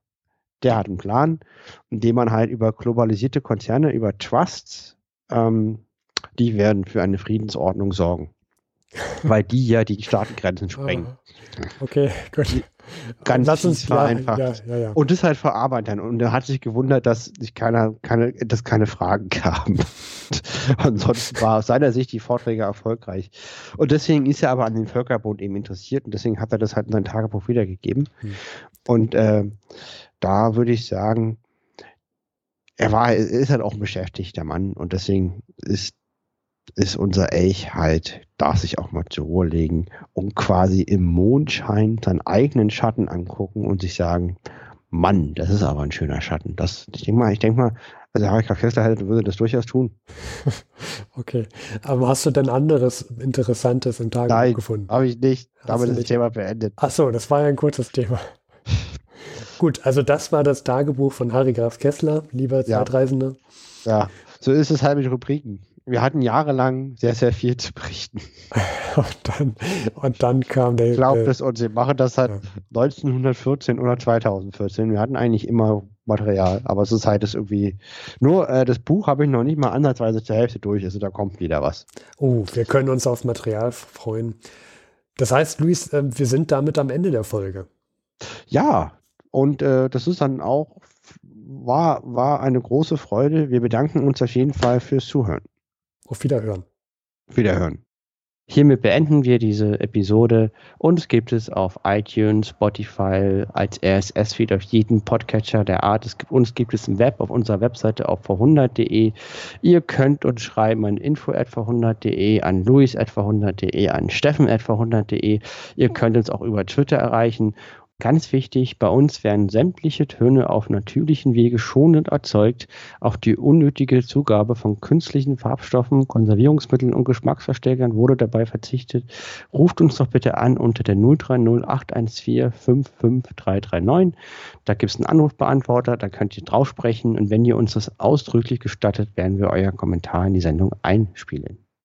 der hat einen Plan, indem man halt über globalisierte Konzerne, über Trusts, ähm, die werden für eine Friedensordnung sorgen. Weil die ja die Staatengrenzen ah, sprengen. Okay, gut. Ganz Lass uns einfach. Ja, ja, ja. Und das halt vor Arbeitern. Und er hat sich gewundert, dass sich keiner, keine, dass keine Fragen kamen. Ansonsten war aus seiner Sicht die Vorträge erfolgreich. Und deswegen ist er aber an den Völkerbund eben interessiert und deswegen hat er das halt in sein Tagebuch wiedergegeben. Hm. Und äh, da würde ich sagen, er war, er ist halt auch ein beschäftigter Mann und deswegen ist, ist unser Elch halt, darf sich auch mal zur Ruhe legen und quasi im Mondschein seinen eigenen Schatten angucken und sich sagen, Mann, das ist aber ein schöner Schatten. Das, ich denke mal, ich denke mal, also Harry Kessler hätte, würde das durchaus tun. Okay. Aber hast du denn anderes Interessantes im Tagebuch Nein, gefunden? habe ich nicht. Damit ist das Thema beendet. Ach so, das war ja ein kurzes Thema. Gut, also das war das Tagebuch von Harry Graf Kessler, lieber Zeitreisende. Ja, so ist es halt mit Rubriken. Wir hatten jahrelang sehr, sehr viel zu berichten. und, dann, und dann kam der. Glaubt es uns, wir machen das seit ja. 1914 oder 2014. Wir hatten eigentlich immer Material, aber Zeit ist irgendwie. Nur äh, das Buch habe ich noch nicht mal ansatzweise zur Hälfte durch, also da kommt wieder was. Oh, wir können uns auf Material freuen. Das heißt, Luis, äh, wir sind damit am Ende der Folge. Ja, und äh, das ist dann auch, war, war eine große Freude. Wir bedanken uns auf jeden Fall fürs Zuhören. Auf Wiederhören. Wiederhören. Hiermit beenden wir diese Episode. Uns gibt es auf iTunes, Spotify, als RSS-Feed auf jedem Podcatcher der Art. Es gibt, uns gibt es im Web auf unserer Webseite auf v100.de. Ihr könnt uns schreiben an info.v100.de, an luis.v100.de, an steffen.v100.de. Ihr könnt uns auch über Twitter erreichen Ganz wichtig, bei uns werden sämtliche Töne auf natürlichen Wege schonend erzeugt. Auch die unnötige Zugabe von künstlichen Farbstoffen, Konservierungsmitteln und Geschmacksverstärkern wurde dabei verzichtet. Ruft uns doch bitte an unter der 030 814 55339. Da gibt es einen Anrufbeantworter, da könnt ihr drauf sprechen und wenn ihr uns das ausdrücklich gestattet, werden wir euer Kommentar in die Sendung einspielen.